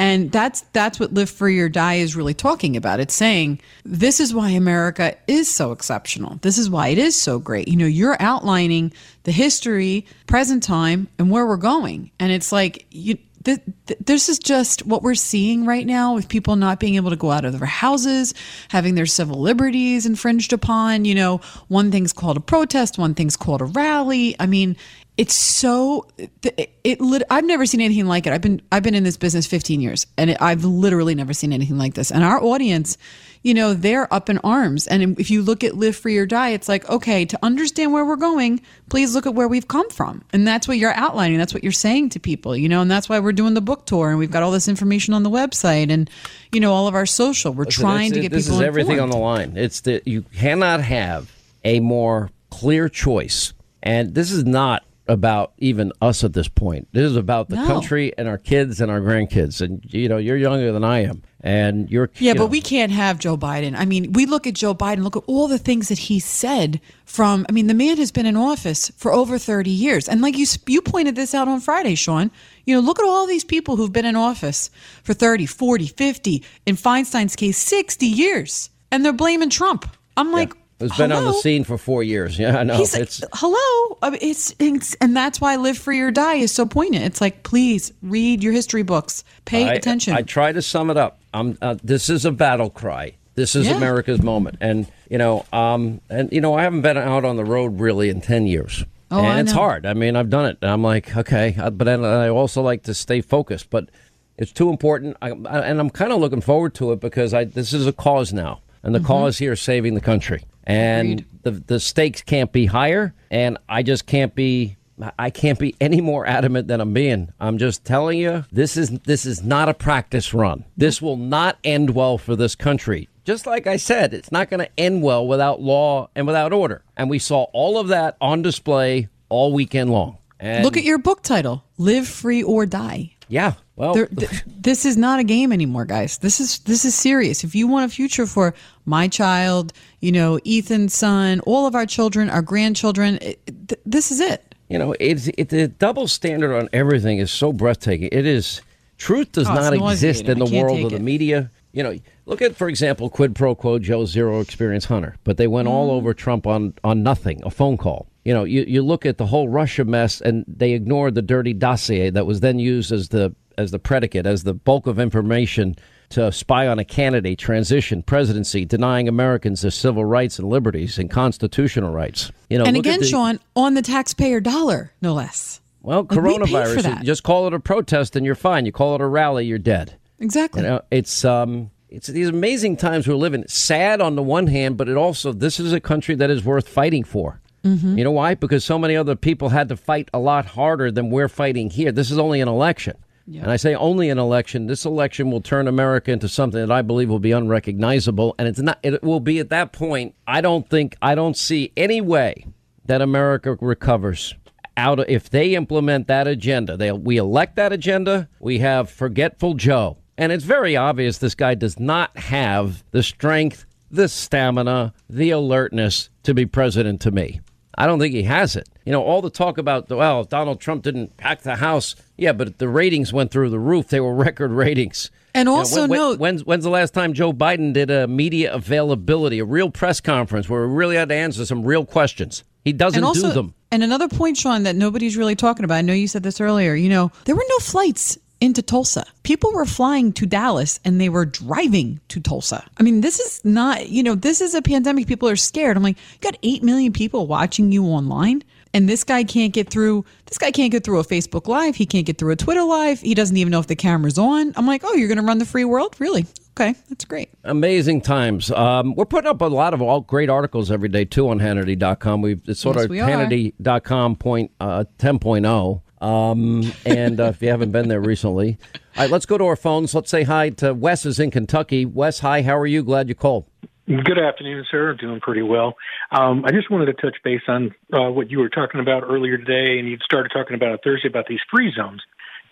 And that's that's what Live Free or Die is really talking about. It's saying this is why America is so exceptional. This is why it is so great. You know, you're outlining the history, present time, and where we're going. And it's like you th- th- this is just what we're seeing right now with people not being able to go out of their houses, having their civil liberties infringed upon. You know, one thing's called a protest, one thing's called a rally. I mean, it's so it, it lit, I've never seen anything like it. I've been I've been in this business 15 years and it, I've literally never seen anything like this. And our audience, you know, they're up in arms. And if you look at live free or die, it's like, okay, to understand where we're going, please look at where we've come from. And that's what you're outlining. That's what you're saying to people, you know, and that's why we're doing the book tour and we've got all this information on the website and you know all of our social. We're Listen, trying to get this people This is everything informed. on the line. It's that you cannot have a more clear choice, and this is not about even us at this point. This is about the No. country and our kids and our grandkids. And you know, you're younger than I am, and you're Yeah, you but know, we can't have Joe Biden. I mean, we look at Joe Biden, look at all the things that he said from I mean, the man has been in office for over 30 years. And like you you pointed this out on Friday, Sean, you know, look at all these people who've been in office for 30, 40, 50, in Feinstein's case 60 years. And they're blaming Trump. I'm like, who's been on the scene for four years. Yeah, I know. He's like, it's hello. I mean, it's, it's and that's why Live Free or Die is so poignant. It's like, please read your history books, pay I, attention. I try to sum it up. Uh, this is a battle cry. This is Yeah. America's moment, and you know, um, and you know, I haven't been out on the road really in ten years, Oh, and I it's know. hard. I mean, I've done it. And I'm like, okay, but then I also like to stay focused. But it's too important, I, I, and I'm kind of looking forward to it because I this is a cause now, and the Mm-hmm. cause here is saving the country, and the the stakes can't be higher, and I just can't be. I can't be any more adamant than I'm being. I'm just telling you, this is this is not a practice run. This will not end well for this country. Just like I said, it's not going to end well without law and without order. And we saw all of that on display all weekend long. And Look at your book title, Live Free or Die. Yeah, well, There- th- this is not a game anymore, guys. This is this is serious. If you want a future for my child, you know, Ethan's son, all of our children, our grandchildren, it, th- this is it. You know, it's it, the double standard on everything is so breathtaking. It is truth does Oh, not exist in the world of the it. media. You know, look at for example, quid pro quo Joe Zero Experience Hunter, but they went Mm. all over Trump on on nothing, a phone call. You know, you, you look at the whole Russia mess, and they ignored the dirty dossier that was then used as the as the predicate, as the bulk of information to spy on a candidate, transition, presidency, denying Americans their civil rights and liberties and constitutional rights. You know, and look at again, the- Sean, on the taxpayer dollar, no less. well, Like, we coronavirus. you Just call it a protest and you're fine. You call it a rally, you're dead. Exactly. You know, it's um, it's these amazing times we're living. Sad on the one hand, but it also this is a country that is worth fighting for. Mhm. You know why? Because so many other people had to fight a lot harder than we're fighting here. This is only an election. And I say only an election. This election will turn America into something that I believe will be unrecognizable. And it's not, it will be at that point. I don't think, I don't see any way that America recovers out of, if they implement that agenda. They, we elect that agenda. We have forgetful Joe. And it's very obvious this guy does not have the strength, the stamina, the alertness to be president to me. I don't think he has it. You know, all the talk about, well, Donald Trump didn't pack the House. Yeah, but the ratings went through the roof. They were record ratings. And You know, also when- note- when's, when's the last time Joe Biden did a media availability, a real press conference where we really had to answer some real questions? He doesn't also, do them. And another point, Sean, that nobody's really talking about. I know you said this earlier. You know, there were no flights into Tulsa. People were flying to Dallas and they were driving to Tulsa. I mean, this is not, you know, this is a pandemic. People are scared. I'm like, you got 8 million people watching you online. And this guy can't get through. This guy can't get through a Facebook Live. He can't get through a Twitter Live. He doesn't even know if the camera's on. I'm like, oh, you're going to run the free world, really? Okay, that's great. Amazing times. Um, we're putting up a lot of all great articles every day too on Hannity.com. We've it's sort Yes, of we. Hannity.com point uh, 10.0. Um, and uh, if you haven't been there recently, all right, let's go to our phones. Let's say hi to Wes is in Kentucky. Wes, hi. How are you? Glad you called. Good afternoon, sir. Doing pretty well. Um, I just wanted to touch base on uh, what you were talking about earlier today, and you started talking about it Thursday about these free zones.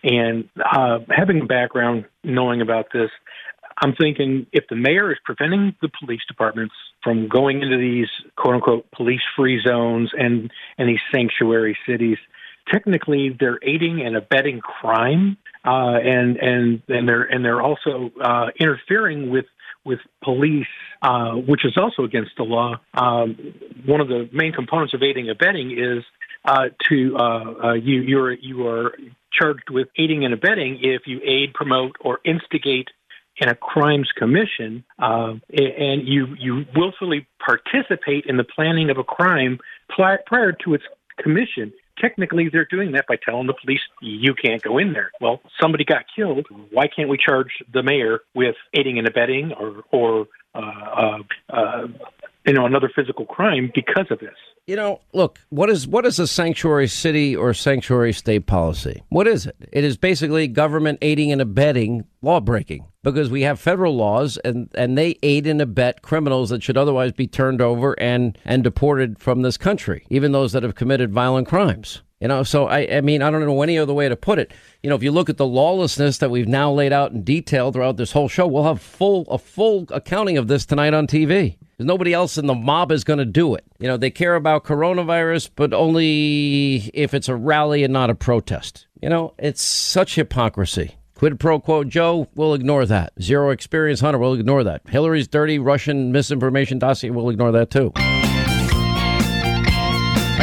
And uh, having a background knowing about this, I'm thinking if the mayor is preventing the police departments from going into these quote unquote police free zones and, and these sanctuary cities, technically they're aiding and abetting crime. Uh, and and and they're and they're also uh, interfering with with police, uh, which is also against the law. Um, one of the main components of aiding and abetting is uh, to uh, uh, you you're you are charged with aiding and abetting if you aid, promote, or instigate in a crimes commission, uh, and you you willfully participate in the planning of a crime prior to its commission. Technically, they're doing that by telling the police you can't go in there. Well, somebody got killed. Why can't we charge the mayor with aiding and abetting or or uh, uh, uh you know another physical crime because of this? You know, look, what is what is a sanctuary city or sanctuary state policy? What is it? It is basically government aiding and abetting law breaking because we have federal laws and and they aid and abet criminals that should otherwise be turned over and and deported from this country, even those that have committed violent crimes. You know, so I, I mean, I don't know any other way to put it. You know, if you look at the lawlessness that we've now laid out in detail throughout this whole show, we'll have full a full accounting of this tonight on TV. Because nobody else in the mob is going to do it. You know, they care about coronavirus, but only if it's a rally and not a protest. You know, it's such hypocrisy. Quid pro quo Joe, we'll ignore that. Zero experience Hunter, we'll ignore that. Hillary's dirty Russian misinformation dossier, we'll ignore that too.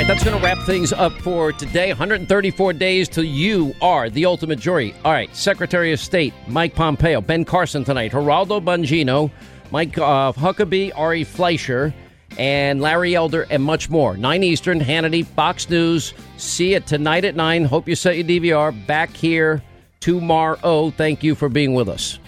Right, that's going to wrap things up for today. 134 days till you are the ultimate jury. All right, Secretary of State Mike Pompeo, Ben Carson tonight, Geraldo Bongino, Mike uh, Huckabee, Ari Fleischer, and Larry Elder, and much more. 9 Eastern, Hannity, Fox News. See it tonight at 9. Hope you set your DVR. Back here tomorrow. Thank you for being with us.